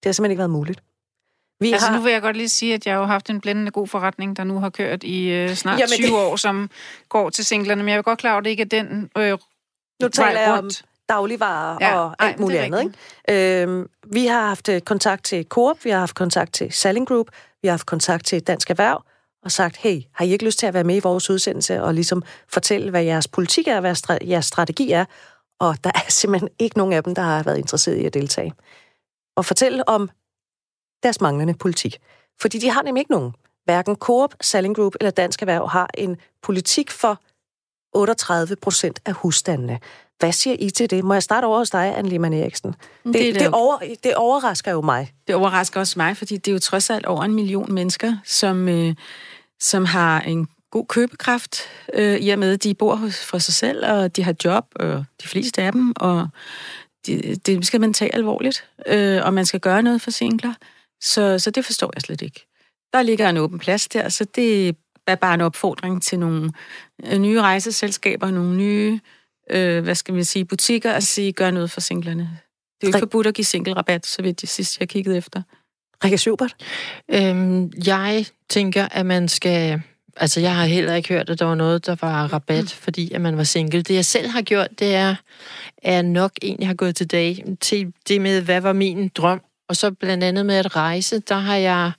Det har simpelthen ikke været muligt. Vi altså har... nu vil jeg godt lige sige, at jeg har haft en blændende god forretning, der nu har kørt i øh, snart Jamen, 20 det... år, som går til singlerne. Men jeg vil godt klare, at det ikke er den øh, Nu taler jeg om dagligvarer ja, og alt ej, muligt andet. Ikke? Øhm, vi har haft øh, kontakt til Coop, vi har haft kontakt til Selling Group, vi har haft kontakt til Dansk Erhverv, og sagt, hey, har I ikke lyst til at være med i vores udsendelse og ligesom fortælle, hvad jeres politik er, hvad jeres strategi er? Og der er simpelthen ikke nogen af dem, der har været interesseret i at deltage. Og fortælle om deres manglende politik. Fordi de har nemlig ikke nogen. Hverken Coop, Selling Group eller Dansk Erhverv har en politik for 38 procent af husstandene. Hvad siger I til det? Må jeg starte over hos dig, Anne Lehmann Eriksen? Det, det, det, over, det overrasker jo mig. Det overrasker også mig, fordi det er jo trods alt over en million mennesker, som, øh, som har en god købekraft, øh, i og med, at de bor hos, for sig selv, og de har job, og de fleste af dem, og det, det skal man tage alvorligt, øh, og man skal gøre noget for singler. Så, så det forstår jeg slet ikke. Der ligger en åben plads der, så det er bare en opfordring til nogle øh, nye rejseselskaber, nogle nye, øh, hvad skal vi sige, butikker, at sige, gør noget for singlerne. Det er jo ikke forbudt at give single-rabat, så vidt det sidste, jeg kiggede efter. Rikke Schubert? Øhm, jeg tænker, at man skal... Altså, jeg har heller ikke hørt, at der var noget, der var rabat, mm. fordi at man var single. Det, jeg selv har gjort, det er, er nok egentlig har gået til dag til det med, hvad var min drøm og så blandt andet med at rejse, der har jeg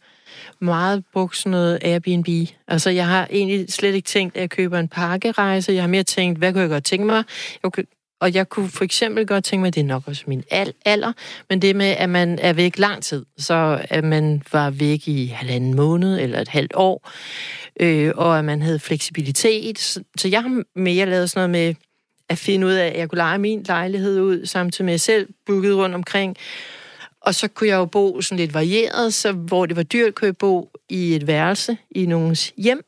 meget brugt sådan noget Airbnb. Altså, jeg har egentlig slet ikke tænkt, at jeg køber en pakkerejse. Jeg har mere tænkt, hvad kunne jeg godt tænke mig? Jeg kunne, og jeg kunne for eksempel godt tænke mig, det er nok også min alder, men det med, at man er væk lang tid, så at man var væk i halvanden måned eller et halvt år, øh, og at man havde fleksibilitet. Så, så jeg har mere lavet sådan noget med at finde ud af, at jeg kunne lege min lejlighed ud, samtidig med at jeg selv bookede rundt omkring, og så kunne jeg jo bo sådan lidt varieret, så hvor det var dyrt, kunne jeg bo i et værelse i nogens hjem.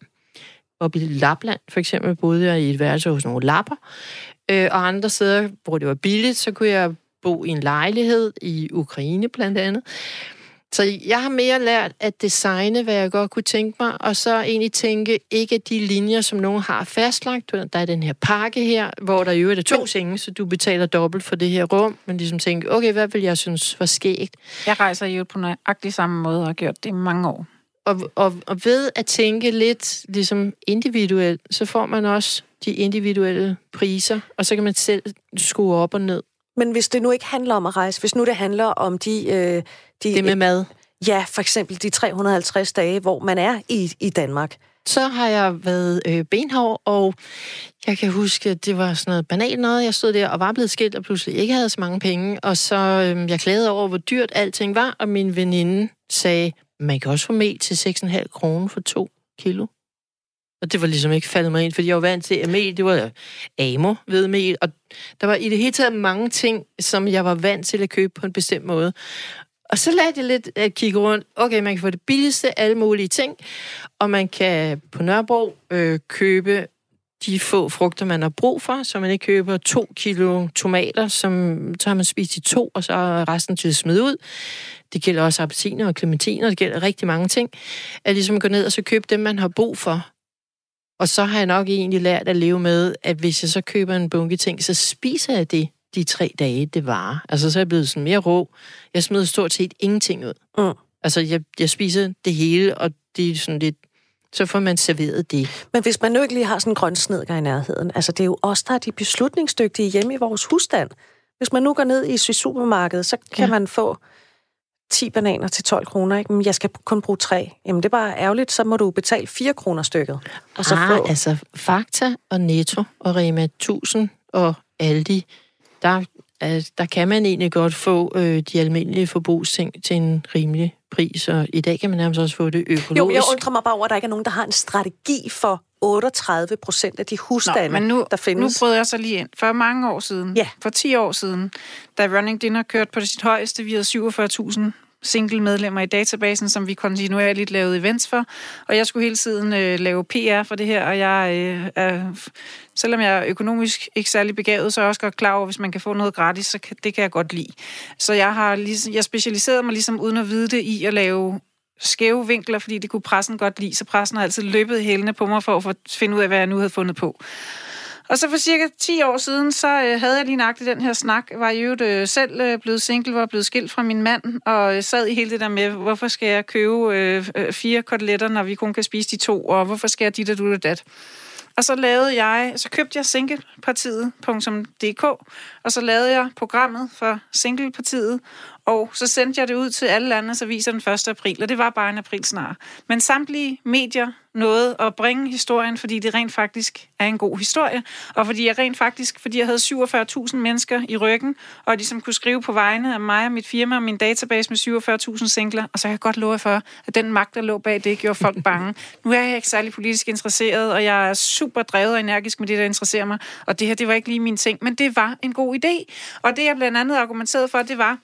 Og i Lapland for eksempel boede jeg i et værelse hos nogle lapper. Øh, og andre steder, hvor det var billigt, så kunne jeg bo i en lejlighed i Ukraine blandt andet. Så jeg har mere lært at designe, hvad jeg godt kunne tænke mig, og så egentlig tænke ikke de linjer, som nogen har fastlagt. Der er den her pakke her, hvor der jo er to senge, så du betaler dobbelt for det her rum, men ligesom tænke, okay, hvad vil jeg synes var skægt? Jeg rejser jo på nøjagtig samme måde og har gjort det i mange år. Og, og, og ved at tænke lidt ligesom individuelt, så får man også de individuelle priser, og så kan man selv skrue op og ned. Men hvis det nu ikke handler om at rejse, hvis nu det handler om de... Øh, de det med mad? Ja, for eksempel de 350 dage, hvor man er i, i Danmark. Så har jeg været øh, benhård, og jeg kan huske, at det var sådan noget banalt noget. Jeg stod der og var blevet skilt, og pludselig ikke havde så mange penge. Og så øh, jeg klagede over, hvor dyrt alting var, og min veninde sagde, man kan også få mel til 6,5 kroner for to kilo. Og det var ligesom ikke faldet mig ind, fordi jeg var vant til, at mel, det var amo ved mel, og der var i det hele taget mange ting, som jeg var vant til at købe på en bestemt måde. Og så lærte jeg lidt at kigge rundt. Okay, man kan få det billigste, alle mulige ting, og man kan på Nørrebro øh, købe de få frugter, man har brug for, så man ikke køber to kilo tomater, som så har man spist i to, og så er resten til at smide ud. Det gælder også appelsiner og clementiner, det gælder rigtig mange ting. At ligesom gå ned og så købe dem, man har brug for. Og så har jeg nok egentlig lært at leve med, at hvis jeg så køber en bunke ting, så spiser jeg det de tre dage, det var. Altså, så er jeg blevet sådan mere rå. Jeg smider stort set ingenting ud. Mm. Altså, jeg, jeg spiser det hele, og det er sådan lidt så får man serveret det. Men hvis man nu ikke lige har sådan en grøn snedker i nærheden, altså det er jo os, der er de beslutningsdygtige hjemme i vores husstand. Hvis man nu går ned i supermarkedet, så kan ja. man få 10 bananer til 12 kroner, ikke? Men jeg skal kun bruge 3. Jamen, det er bare ærgerligt, så må du betale 4 kroner stykket. Og så ah, få... altså Fakta og Netto og Rema 1000 og Aldi, der, altså, der kan man egentlig godt få øh, de almindelige forbrugsting til en rimelig pris, og i dag kan man nærmest også få det økologisk. Jo, jeg undrer mig bare over, at der ikke er nogen, der har en strategi for 38 procent af de husstande, Nå, men nu, der findes. Nu brød jeg så lige ind. For mange år siden, ja. for 10 år siden, da Running Dinner kørte på sit højeste, vi havde 47.000 single-medlemmer i databasen, som vi kontinuerligt lavede events for. Og jeg skulle hele tiden øh, lave PR for det her, og jeg øh, er, selvom jeg er økonomisk ikke særlig begavet, så er jeg også godt klar over, at hvis man kan få noget gratis, så kan, det kan jeg godt lide. Så jeg har ligesom, jeg specialiserede mig ligesom uden at vide det i at lave skæve vinkler, fordi det kunne pressen godt lide, så pressen har altid løbet hælene på mig for at finde ud af, hvad jeg nu havde fundet på. Og så for cirka 10 år siden, så øh, havde jeg lige nøjagtigt den her snak. Jeg var jo øh, selv øh, blevet single, var blevet skilt fra min mand, og øh, sad i hele det der med, hvorfor skal jeg købe øh, øh fire koteletter, når vi kun kan spise de to, og hvorfor skal jeg dit og du og dat? Og så lavede jeg, så købte jeg sinkepartiet.dk, og så lavede jeg programmet for Singlepartiet, og så sendte jeg det ud til alle landets aviser den 1. april, og det var bare en april snart. Men samtlige medier nåede at bringe historien, fordi det rent faktisk er en god historie, og fordi jeg rent faktisk, fordi jeg havde 47.000 mennesker i ryggen, og de som kunne skrive på vegne af mig og mit firma og min database med 47.000 singler, og så kan jeg godt love for, at den magt, der lå bag det, gjorde folk bange. nu er jeg ikke særlig politisk interesseret, og jeg er super drevet og energisk med det, der interesserer mig, og det her, det var ikke lige min ting, men det var en god idé. Og det, jeg blandt andet argumenterede for, det var,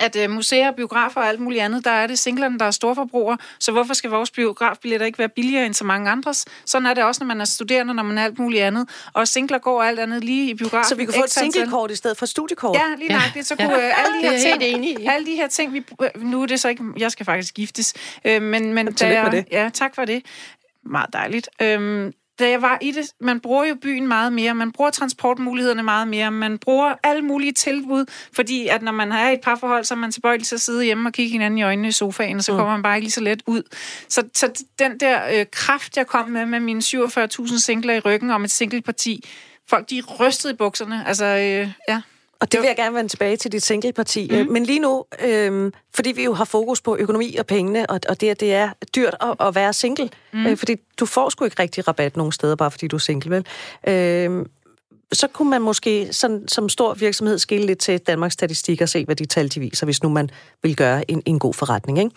at øh, museer, biografer og alt muligt andet, der er det singlerne, der er storforbrugere, så hvorfor skal vores biografbilletter ikke være billigere end så mange andres? Sådan er det også, når man er studerende, når man er alt muligt andet. Og singler går alt andet lige i biografen. Så vi kunne få et singlekort i stedet for studiekort? Ja, lige nok. Det, så kunne ja. øh, alle, de her ting, alle de her ting, vi, øh, nu er det så ikke, jeg skal faktisk giftes, øh, men, men da jeg, det. Ja, tak for det. Meget dejligt. Øh, da jeg var i det, man bruger jo byen meget mere, man bruger transportmulighederne meget mere, man bruger alle mulige tilbud, fordi at når man har et par forhold, så er man tilbøjelig til at sidde hjemme og kigge hinanden i øjnene i sofaen, og så mm. kommer man bare ikke lige så let ud. Så, så den der øh, kraft, jeg kom med, med mine 47.000 singler i ryggen om et singleparti, folk de rystede i bukserne, altså øh, ja. Og det vil jeg gerne vende tilbage til dit singleparti. Mm. Men lige nu, øh, fordi vi jo har fokus på økonomi og pengene, og, og det, at det er dyrt at, at være single, mm. øh, fordi du får sgu ikke rigtig rabat nogen steder, bare fordi du er single, vel? Øh, så kunne man måske sådan, som stor virksomhed skille lidt til Danmarks Statistik og se, hvad de tal de viser, hvis nu man vil gøre en, en god forretning. Ikke?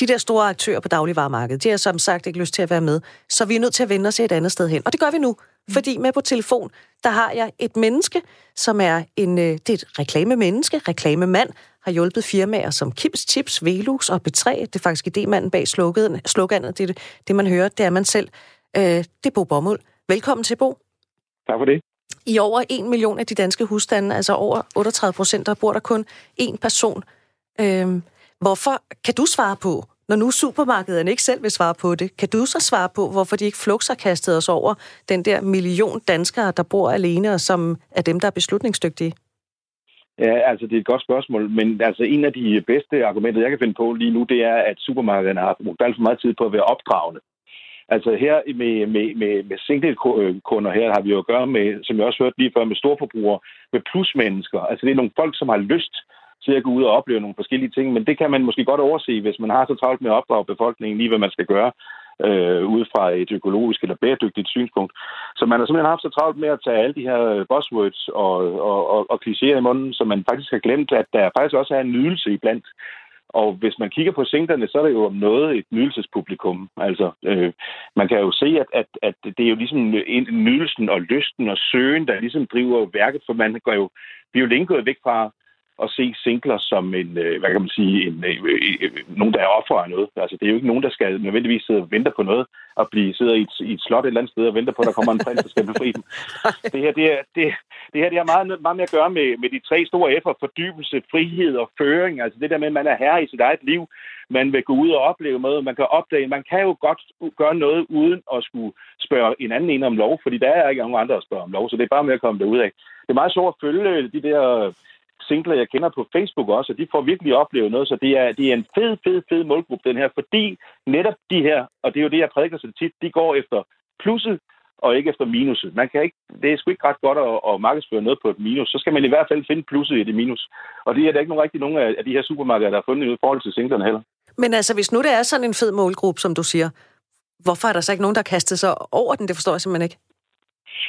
De der store aktører på dagligvarermarkedet, de har som sagt ikke lyst til at være med, så vi er nødt til at vende os et andet sted hen. Og det gør vi nu. Mm. Fordi med på telefon, der har jeg et menneske, som er en, øh, det er et reklamamenneske, reklamemand, har hjulpet firmaer som Kims Chips, Velux og B3. Det er faktisk idémanden bag sloganet. Det, det, det, man hører, det er man selv. Øh, det er Bo Bommel. Velkommen til, Bo. Tak for det. I over en million af de danske husstande, altså over 38 procent, der bor der kun én person. Øh, hvorfor kan du svare på, når nu supermarkederne ikke selv vil svare på det, kan du så svare på, hvorfor de ikke flugt har kastet os over den der million danskere, der bor alene, og som er dem, der er beslutningsdygtige? Ja, altså det er et godt spørgsmål, men altså en af de bedste argumenter, jeg kan finde på lige nu, det er, at supermarkederne har brugt alt for meget tid på at være opdragende. Altså her med, med, med, med single-kunder her har vi jo at gøre med, som jeg også hørte lige før, med storforbrugere, med plusmennesker. Altså det er nogle folk, som har lyst til at gå ud og opleve nogle forskellige ting, men det kan man måske godt overse, hvis man har så travlt med at opdrage befolkningen lige, hvad man skal gøre øh, ud fra et økologisk eller bæredygtigt synspunkt. Så man har simpelthen haft så travlt med at tage alle de her buzzwords og, og, og, og klichéer i munden, så man faktisk har glemt, at der faktisk også er en nydelse iblandt og hvis man kigger på singlerne, så er det jo om noget et nydelsespublikum. Altså, øh, man kan jo se, at, at, at det er jo ligesom nydelsen og lysten og søgen, der ligesom driver værket, for man går jo, vi er jo længe gået væk fra at se singler som en, øh, hvad kan man sige, en, øh, øh, nogen, der er offer af noget. Altså, det er jo ikke nogen, der skal nødvendigvis sidde og vente på noget, og blive sidder i et, i et slot et eller andet sted og venter på, at der kommer en prins, der skal befri dem. Det her, det, er, det, det her det har meget, meget mere at gøre med, med de tre store F'er, fordybelse, frihed og føring. Altså det der med, at man er herre i sit eget liv, man vil gå ud og opleve noget, man kan opdage, man kan jo godt gøre noget uden at skulle spørge en anden en om lov, fordi der er ikke nogen andre at spørge om lov, så det er bare med at komme derud af. Det er meget sjovt at følge de der singler, jeg kender på Facebook også, og de får virkelig oplevet noget, så det er, det er en fed, fed, fed målgruppe, den her, fordi netop de her, og det er jo det, jeg prædiker så tit, de går efter plusset, og ikke efter minuset. Man kan ikke, det er sgu ikke ret godt at, at markedsføre noget på et minus. Så skal man i hvert fald finde plusset i det minus. Og det er der ikke nogen rigtig nogen af de her supermarkeder, der har fundet i forhold til singlerne heller. Men altså, hvis nu det er sådan en fed målgruppe, som du siger, hvorfor er der så ikke nogen, der kaster sig over den? Det forstår jeg simpelthen ikke.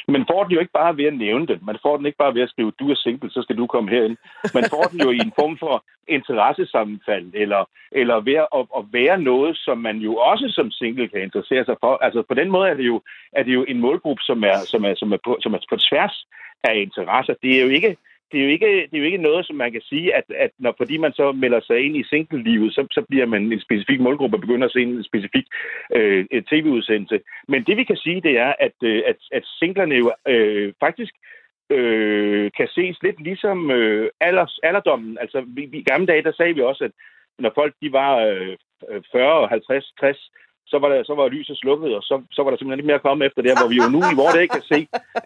Man får den jo ikke bare ved at nævne den. Man får den ikke bare ved at skrive, du er single, så skal du komme herind. Man får den jo i en form for interessesammenfald, eller, eller ved at, at være noget, som man jo også som single kan interessere sig for. Altså på den måde er det jo, er det jo en målgruppe, som er, som er, som er, på, som er på tværs af interesser. Det er jo ikke det, er jo ikke, det er jo ikke noget, som man kan sige, at, at når, fordi man så melder sig ind i single-livet, så, så bliver man en specifik målgruppe og begynder at se en specifik øh, tv-udsendelse. Men det vi kan sige, det er, at, øh, at, at singlerne jo øh, faktisk øh, kan ses lidt ligesom øh, alders, alderdommen. Altså, vi, vi, i gamle dage, der sagde vi også, at når folk de var øh, 40, 50, 60, så var, der, så var lyset slukket, og så, så var der simpelthen lidt mere at komme efter det, hvor vi jo nu i vores dag kan se,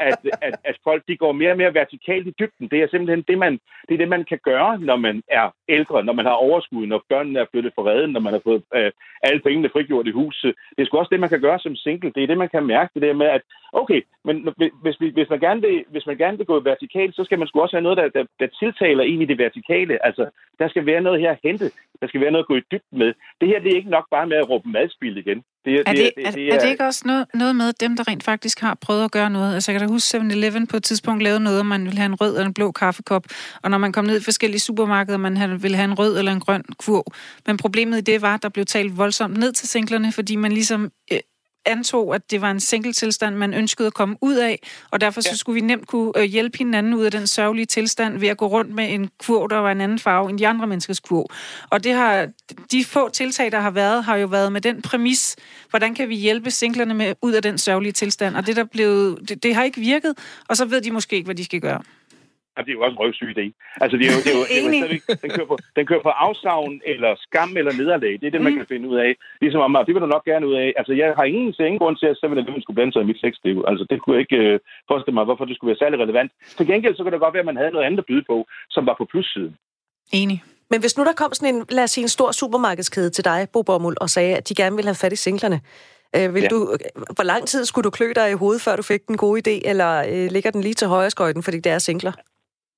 at, at, at folk de går mere og mere vertikalt i dybden. Det er simpelthen det, man, det, er det, man kan gøre, når man er ældre, når man har overskud, når børnene er flyttet fra redden, når man har fået øh, alle pengene frigjort i huset. Det er sgu også det, man kan gøre som single. Det er det, man kan mærke, det der med, at okay, men hvis, hvis, man, gerne vil, hvis man gerne vil gå vertikalt, så skal man sgu også have noget, der, der, der tiltaler ind i det vertikale. Altså, der skal være noget her at hente. Der skal være noget at gå i dybden med. Det her det er ikke nok bare med at råbe madspil igen. Det, er, det, det, det, det, er, er det ikke også noget, noget med dem, der rent faktisk har prøvet at gøre noget? Altså, jeg kan da huske 7-Eleven på et tidspunkt lavede noget, man ville have en rød eller en blå kaffekop, og når man kom ned i forskellige supermarkeder, man ville have en rød eller en grøn kurv. Men problemet i det var, at der blev talt voldsomt ned til singlerne, fordi man ligesom øh, antog, at det var en tilstand, man ønskede at komme ud af, og derfor ja. så skulle vi nemt kunne øh, hjælpe hinanden ud af den sørgelige tilstand ved at gå rundt med en kurv, der var en anden farve end de andre menneskers kurv. Og det har, de få tiltag, der har været, har jo været med den præmis, hvordan kan vi hjælpe singlerne med ud af den sørgelige tilstand, og det, der blev, det, det har ikke virket, og så ved de måske ikke, hvad de skal gøre. Jamen, det er jo også en røvsyg idé. Altså, det er jo, det er jo, det er jo den, kører på, den kører på afsavn, eller skam, eller nederlag. Det er det, man mm. kan finde ud af. Ligesom om, det vil du nok gerne ud af. Altså, jeg har ingen, ingen grund til, at 7-Eleven skulle blande sig i mit sexliv. Altså, det kunne jeg ikke øh, forestille mig, hvorfor det skulle være særlig relevant. Til gengæld, så kan det godt være, at man havde noget andet at byde på, som var på plussiden. Enig. Men hvis nu der kom sådan en, lad os sige, en stor supermarkedskæde til dig, Bo Bommel, og sagde, at de gerne ville have fat i singlerne, øh, vil ja. du, hvor lang tid skulle du klø dig i hovedet, før du fik den gode idé, eller øh, ligger den lige til højre skøjten, fordi det er singler?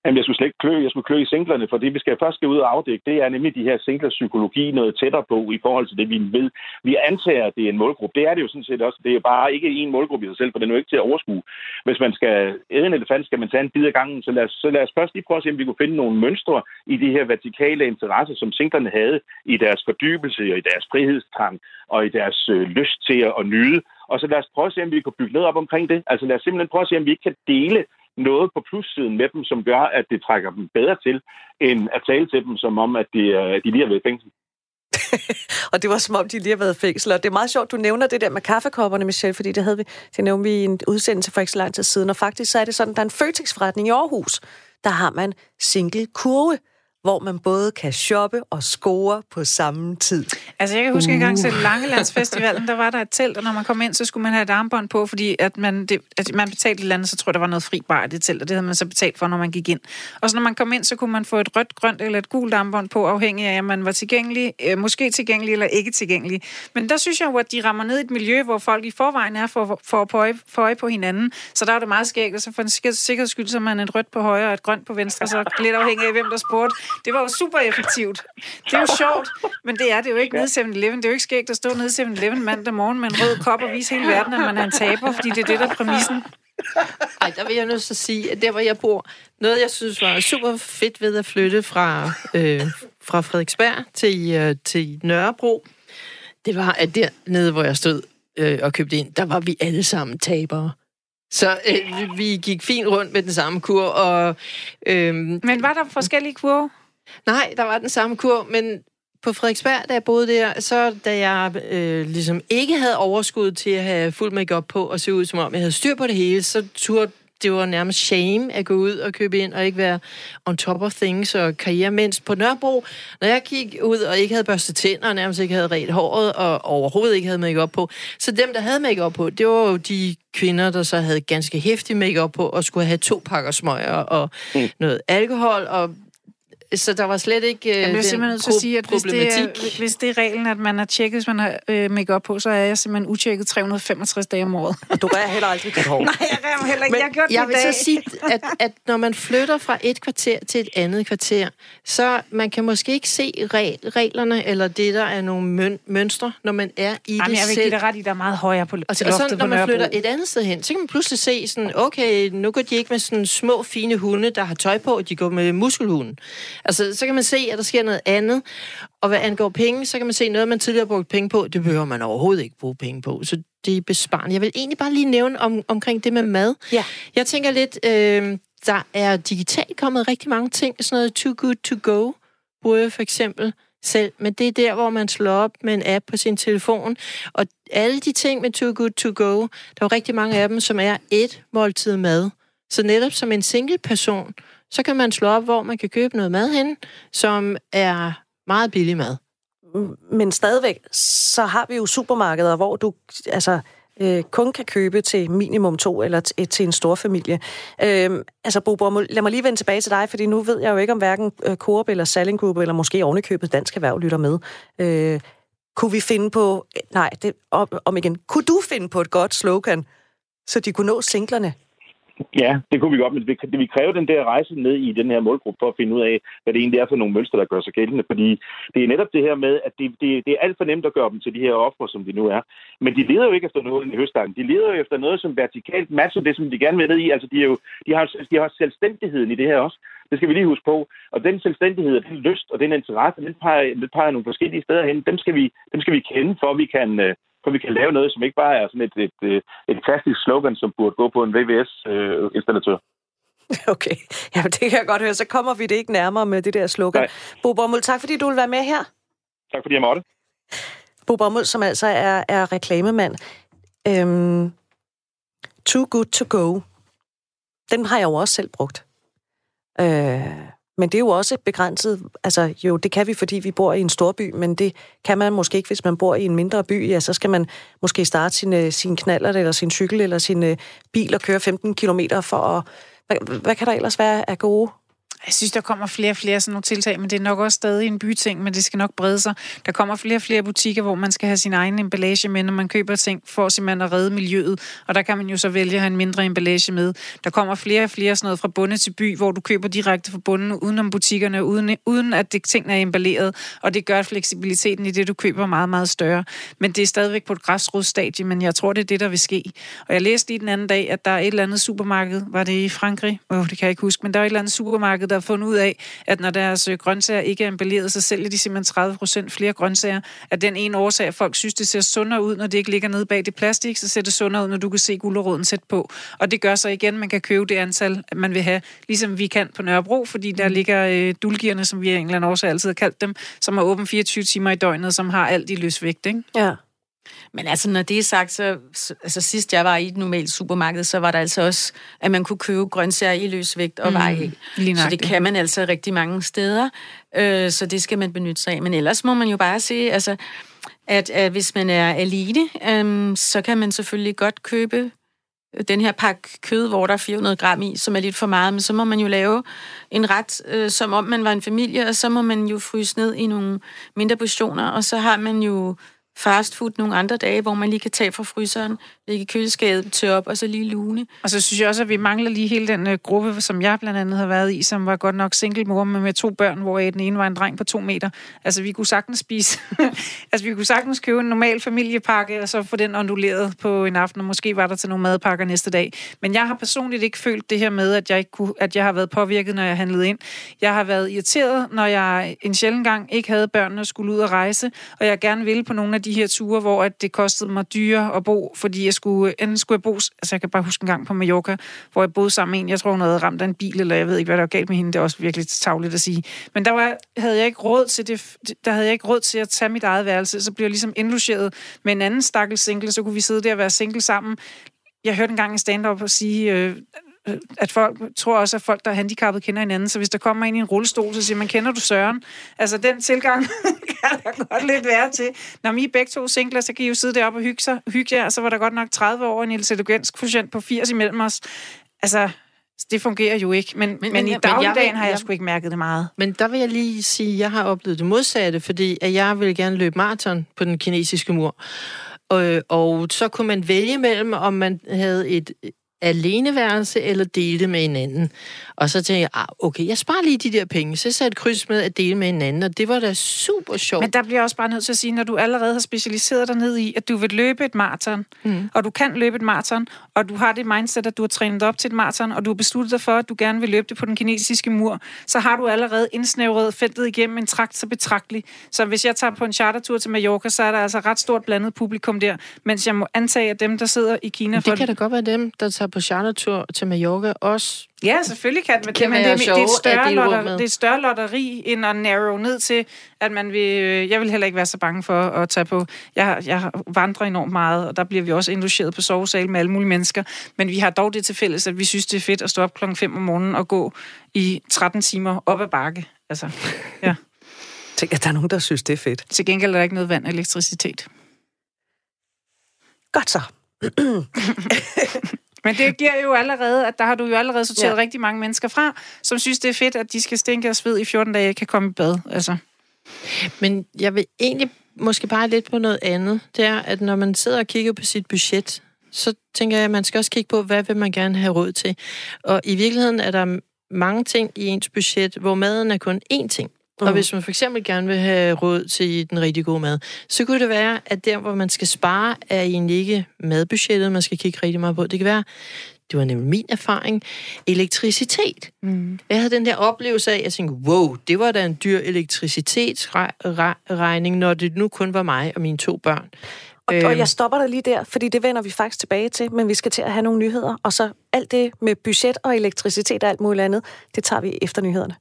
Jamen, jeg skulle slet ikke klø, jeg skulle klø i singlerne, for det, vi skal først skal ud og afdække, det er nemlig de her singlers psykologi noget tættere på i forhold til det, vi ved. Vi antager, at det er en målgruppe. Det er det jo sådan set også. Det er bare ikke en målgruppe i sig selv, for den er jo ikke til at overskue. Hvis man skal æde en elefant, skal man tage en bid af gangen. Så lad, os, så lad os først lige prøve at se, om vi kunne finde nogle mønstre i de her vertikale interesser, som singlerne havde i deres fordybelse og i deres frihedstrang og i deres øh, lyst til at, at nyde. Og så lad os prøve at se, om vi kan bygge noget op omkring det. Altså lad os simpelthen prøve at se, om vi ikke kan dele noget på plussiden med dem, som gør, at det trækker dem bedre til, end at tale til dem, som om, at de, øh, de lige har været i fængsel. og det var som om, de lige har været i fængsel. Og det er meget sjovt, du nævner det der med kaffekopperne, Michelle, fordi det havde vi, det nævnte vi i en udsendelse for ikke så lang tid siden. Og faktisk så er det sådan, at der er en Føtex-forretning i Aarhus. Der har man single kurve hvor man både kan shoppe og score på samme tid. Altså, jeg kan huske uh. en gang til Langelandsfestivalen, der var der et telt, og når man kom ind, så skulle man have et armbånd på, fordi at man, det, at man betalte et eller andet, så tror jeg, der var noget fri bar i det telt, og det havde man så betalt for, når man gik ind. Og så når man kom ind, så kunne man få et rødt, grønt eller et gult armbånd på, afhængig af, om man var tilgængelig, øh, måske tilgængelig eller ikke tilgængelig. Men der synes jeg jo, at de rammer ned i et miljø, hvor folk i forvejen er for, for, for, øje, for øje på hinanden. Så der er det meget skægt, og så for en sikkerheds skyld, så man et rødt på højre og et grønt på venstre, så lidt afhængig af, hvem der spurgte. Det var jo super effektivt. Det er jo sjovt, men det er det jo ikke nede i 7-Eleven. Det er jo ikke skægt at stå nede i 7-Eleven mandag morgen med en rød kop og vise hele verden, at man er en taber, fordi det er det, der er præmissen. Ej, der vil jeg nødt til at sige, at der, hvor jeg bor, noget, jeg synes var super fedt ved at flytte fra, øh, fra Frederiksberg til, øh, til Nørrebro, det var, at dernede, hvor jeg stod øh, og købte ind, der var vi alle sammen tabere. Så øh, vi gik fint rundt med den samme kur. Og, øh, men var der forskellige kurve? Nej, der var den samme kur, men på Frederiksberg, da jeg boede der, så da jeg øh, ligesom ikke havde overskud til at have fuld makeup på og se ud, som om jeg havde styr på det hele, så turde det var nærmest shame at gå ud og købe ind og ikke være on top of things og karriere. Mens på Nørrebro, når jeg gik ud og ikke havde børstet tænder og nærmest ikke havde ret håret og overhovedet ikke havde makeup på, så dem, der havde makeup på, det var jo de kvinder, der så havde ganske hæftig makeup på og skulle have to pakker smøger og mm. noget alkohol og så der var slet ikke øh, jeg bliver simpelthen nødt til at sige, at hvis det, er, hvis det er reglen, at man er tjekket, hvis man har øh, make på, så er jeg simpelthen utjekket 365 dage om året. Og du rærer heller aldrig dit hår. Nej, jeg rærer heller ikke. Men jeg har gjort jeg vil dag. så sige, at, at når man flytter fra et kvarter til et andet kvarter, så man kan måske ikke se reglerne, eller det, der er nogle møn, mønstre, når man er i Jamen, det jeg vil give dig ret i, der er meget højere på, og, til og så, når man flytter et andet sted hen, så kan man pludselig se sådan, okay, nu går de ikke med sådan små, fine hunde, der har tøj på, de går med muskelhunden. Altså, så kan man se, at der sker noget andet. Og hvad angår penge, så kan man se noget, man tidligere har brugt penge på, det behøver man overhovedet ikke bruge penge på. Så det er besparende. Jeg vil egentlig bare lige nævne om, omkring det med mad. Ja. Jeg tænker lidt, øh, der er digitalt kommet rigtig mange ting. Sådan noget Too Good To Go bruger jeg for eksempel selv, men det er der, hvor man slår op med en app på sin telefon. Og alle de ting med Too Good To Go, der er rigtig mange af dem, som er et måltid mad. Så netop som en single person, så kan man slå op, hvor man kan købe noget mad hen, som er meget billig mad. Men stadigvæk, så har vi jo supermarkeder, hvor du altså, øh, kun kan købe til minimum to eller t- til en stor familie. Øh, altså, Bo lad mig lige vende tilbage til dig, fordi nu ved jeg jo ikke, om hverken øh, Coop eller Salling Group, eller måske ovenikøbet Dansk Erhverv lytter med. Øh, kunne vi finde på... Nej, det, om, om igen. Kunne du finde på et godt slogan, så de kunne nå singlerne? Ja, det kunne vi godt, men det vi kræve den der rejse ned i den her målgruppe for at finde ud af, hvad det egentlig er for nogle mønstre, der gør sig gældende. Fordi det er netop det her med, at det, det, det er alt for nemt at gøre dem til de her ofre, som de nu er. Men de leder jo ikke efter noget i høstdagen. De leder jo efter noget, som vertikalt matcher det, som de gerne vil ned i. Altså, de, er jo, de, har, de har selvstændigheden i det her også. Det skal vi lige huske på. Og den selvstændighed, den lyst og den interesse, den peger, den peger nogle forskellige steder hen. Dem skal vi, dem skal vi kende, for at vi kan, øh, for vi kan lave noget, som ikke bare er sådan et, et, et, et klassisk slogan, som burde gå på en VVS-installatør. Øh, okay, ja, det kan jeg godt høre. Så kommer vi det ikke nærmere med det der slogan. Nej. Bo Bommel, tak fordi du vil være med her. Tak fordi jeg måtte. Bo Bommel, som altså er, er reklamemand. Øhm, too good to go. Den har jeg jo også selv brugt. Øh, men det er jo også begrænset. Altså, jo, det kan vi, fordi vi bor i en stor by, men det kan man måske ikke, hvis man bor i en mindre by. Ja, så skal man måske starte sin, øh, sin knaller eller sin cykel eller sin øh, bil og køre 15 km for at... Hvad, hvad kan der ellers være af gode jeg synes, der kommer flere og flere sådan nogle tiltag, men det er nok også stadig en byting, men det skal nok brede sig. Der kommer flere og flere butikker, hvor man skal have sin egen emballage med, når man køber ting, for simpelthen at redde miljøet. Og der kan man jo så vælge at have en mindre emballage med. Der kommer flere og flere sådan noget fra bunde til by, hvor du køber direkte fra bunden, udenom butikkerne, uden, uden at det, tingene er emballeret. Og det gør fleksibiliteten i det, du køber, meget, meget større. Men det er stadigvæk på et græsrodsstadie, men jeg tror, det er det, der vil ske. Og jeg læste lige den anden dag, at der er et eller andet supermarked, var det i Frankrig? Oh, det kan jeg ikke huske, men der er et eller andet supermarked, der har fundet ud af, at når deres øh, grøntsager ikke er emballeret, så sælger de simpelthen 30 procent flere grøntsager. At den ene årsag, at folk synes, det ser sundere ud, når det ikke ligger nede bag det plastik, så ser det sundere ud, når du kan se guleroden sæt på. Og det gør så igen, man kan købe det antal, man vil have, ligesom vi kan på Nørrebro, fordi der mm. ligger øh, dulgierne, som vi i England også altid har kaldt dem, som er åben 24 timer i døgnet, som har alt i løsvægt. Ikke? Ja. Men altså, når det er sagt, så altså, sidst jeg var i et normalt supermarked, så var der altså også, at man kunne købe grøntsager i løsvægt og mm, veje. Så det kan man altså rigtig mange steder, øh, så det skal man benytte sig af. Men ellers må man jo bare se, altså, at, at hvis man er alene, øh, så kan man selvfølgelig godt købe den her pakke kød, hvor der er 400 gram i, som er lidt for meget, men så må man jo lave en ret, øh, som om man var en familie, og så må man jo fryse ned i nogle mindre portioner, og så har man jo fastfood nogle andre dage, hvor man lige kan tage fra fryseren, lægge køleskabet til op, og så lige lune. Og så synes jeg også, at vi mangler lige hele den uh, gruppe, som jeg blandt andet har været i, som var godt nok single mor med, med to børn, hvor øh, den ene var en dreng på to meter. Altså, vi kunne sagtens spise... altså, vi kunne sagtens købe en normal familiepakke, og så få den onduleret på en aften, og måske var der til nogle madpakker næste dag. Men jeg har personligt ikke følt det her med, at jeg, ikke kunne, at jeg har været påvirket, når jeg handlede ind. Jeg har været irriteret, når jeg en sjældent gang ikke havde børnene og skulle ud og rejse, og jeg gerne ville på nogle af de her ture, hvor at det kostede mig dyre at bo, fordi jeg skulle, enten skulle jeg bo, altså jeg kan bare huske en gang på Mallorca, hvor jeg boede sammen med en, jeg tror hun havde ramt af en bil, eller jeg ved ikke, hvad der var galt med hende, det er også virkelig tavligt at sige. Men der var, havde jeg ikke råd til det, der havde jeg ikke råd til at tage mit eget værelse, så blev jeg ligesom indlogeret med en anden stakkel single, så kunne vi sidde der og være single sammen. Jeg hørte engang en stand-up og sige, Øh, at folk tror også, at folk, der er handicappet, kender hinanden. Så hvis der kommer ind i en rullestol, så siger man, kender du Søren? Altså, den tilgang kan der godt lidt være til. Når I er begge to singler, så kan I jo sidde deroppe og hygge, sig, hygge jer. Så var der godt nok 30 år en intelligens quotient på 80 imellem os. Altså, det fungerer jo ikke. Men, men, men i dagligdagen har jeg, jeg sgu ikke mærket det meget. Men der vil jeg lige sige, at jeg har oplevet det modsatte, fordi at jeg vil gerne løbe maraton på den kinesiske mur. Og, og så kunne man vælge mellem, om man havde et aleneværelse eller dele med hinanden. Og så tænkte jeg, ah, okay, jeg sparer lige de der penge. Så satte kryds med at dele med hinanden, og det var da super sjovt. Men der bliver også bare nødt til at sige, når du allerede har specialiseret dig ned i, at du vil løbe et maraton, mm. og du kan løbe et maraton, og du har det mindset, at du har trænet op til et maraton, og du har besluttet dig for, at du gerne vil løbe det på den kinesiske mur, så har du allerede indsnævret feltet igennem en trakt så betragtelig. Så hvis jeg tager på en chartertur til Mallorca, så er der altså ret stort blandet publikum der, mens jeg må antage, at dem, der sidder i Kina... Det for... kan da godt være dem, der tager på chartertur til Mallorca også Ja, selvfølgelig kan det, Kan men det, være det, det, er et større lotter, det er et større lotteri, end at narrow ned til, at man vil... Jeg vil heller ikke være så bange for at tage på... Jeg, jeg vandrer enormt meget, og der bliver vi også indlogeret på sovesal med alle mulige mennesker. Men vi har dog det til fælles, at vi synes, det er fedt at stå op klokken 5 om morgenen og gå i 13 timer op ad bakke. Altså, ja. Tænk, at der er nogen, der synes, det er fedt. Til gengæld er der ikke noget vand og elektricitet. Godt så. Men det giver jo allerede, at der har du jo allerede sorteret Ja. rigtig mange mennesker fra, som synes, det er fedt, at de skal stinke og sved i 14 dage kan komme i bad. Altså. Men jeg vil egentlig måske bare lidt på noget andet. Det er, at når man sidder og kigger på sit budget, så tænker jeg, at man skal også kigge på, hvad vil man gerne have råd til. Og i virkeligheden er der mange ting i ens budget, hvor maden er kun én ting. Mm. Og hvis man for eksempel gerne vil have råd til den rigtig gode mad, så kunne det være, at der, hvor man skal spare, er egentlig ikke madbudgettet, man skal kigge rigtig meget på. Det kan være, det var nemlig min erfaring, elektricitet. Mm. Jeg havde den der oplevelse af, at jeg tænkte, wow, det var da en dyr elektricitetsregning, når det nu kun var mig og mine to børn. Og, Øhm. og jeg stopper dig lige der, fordi det vender vi faktisk tilbage til, men vi skal til at have nogle nyheder. Og så alt det med budget og elektricitet og alt muligt andet, det tager vi efter nyhederne.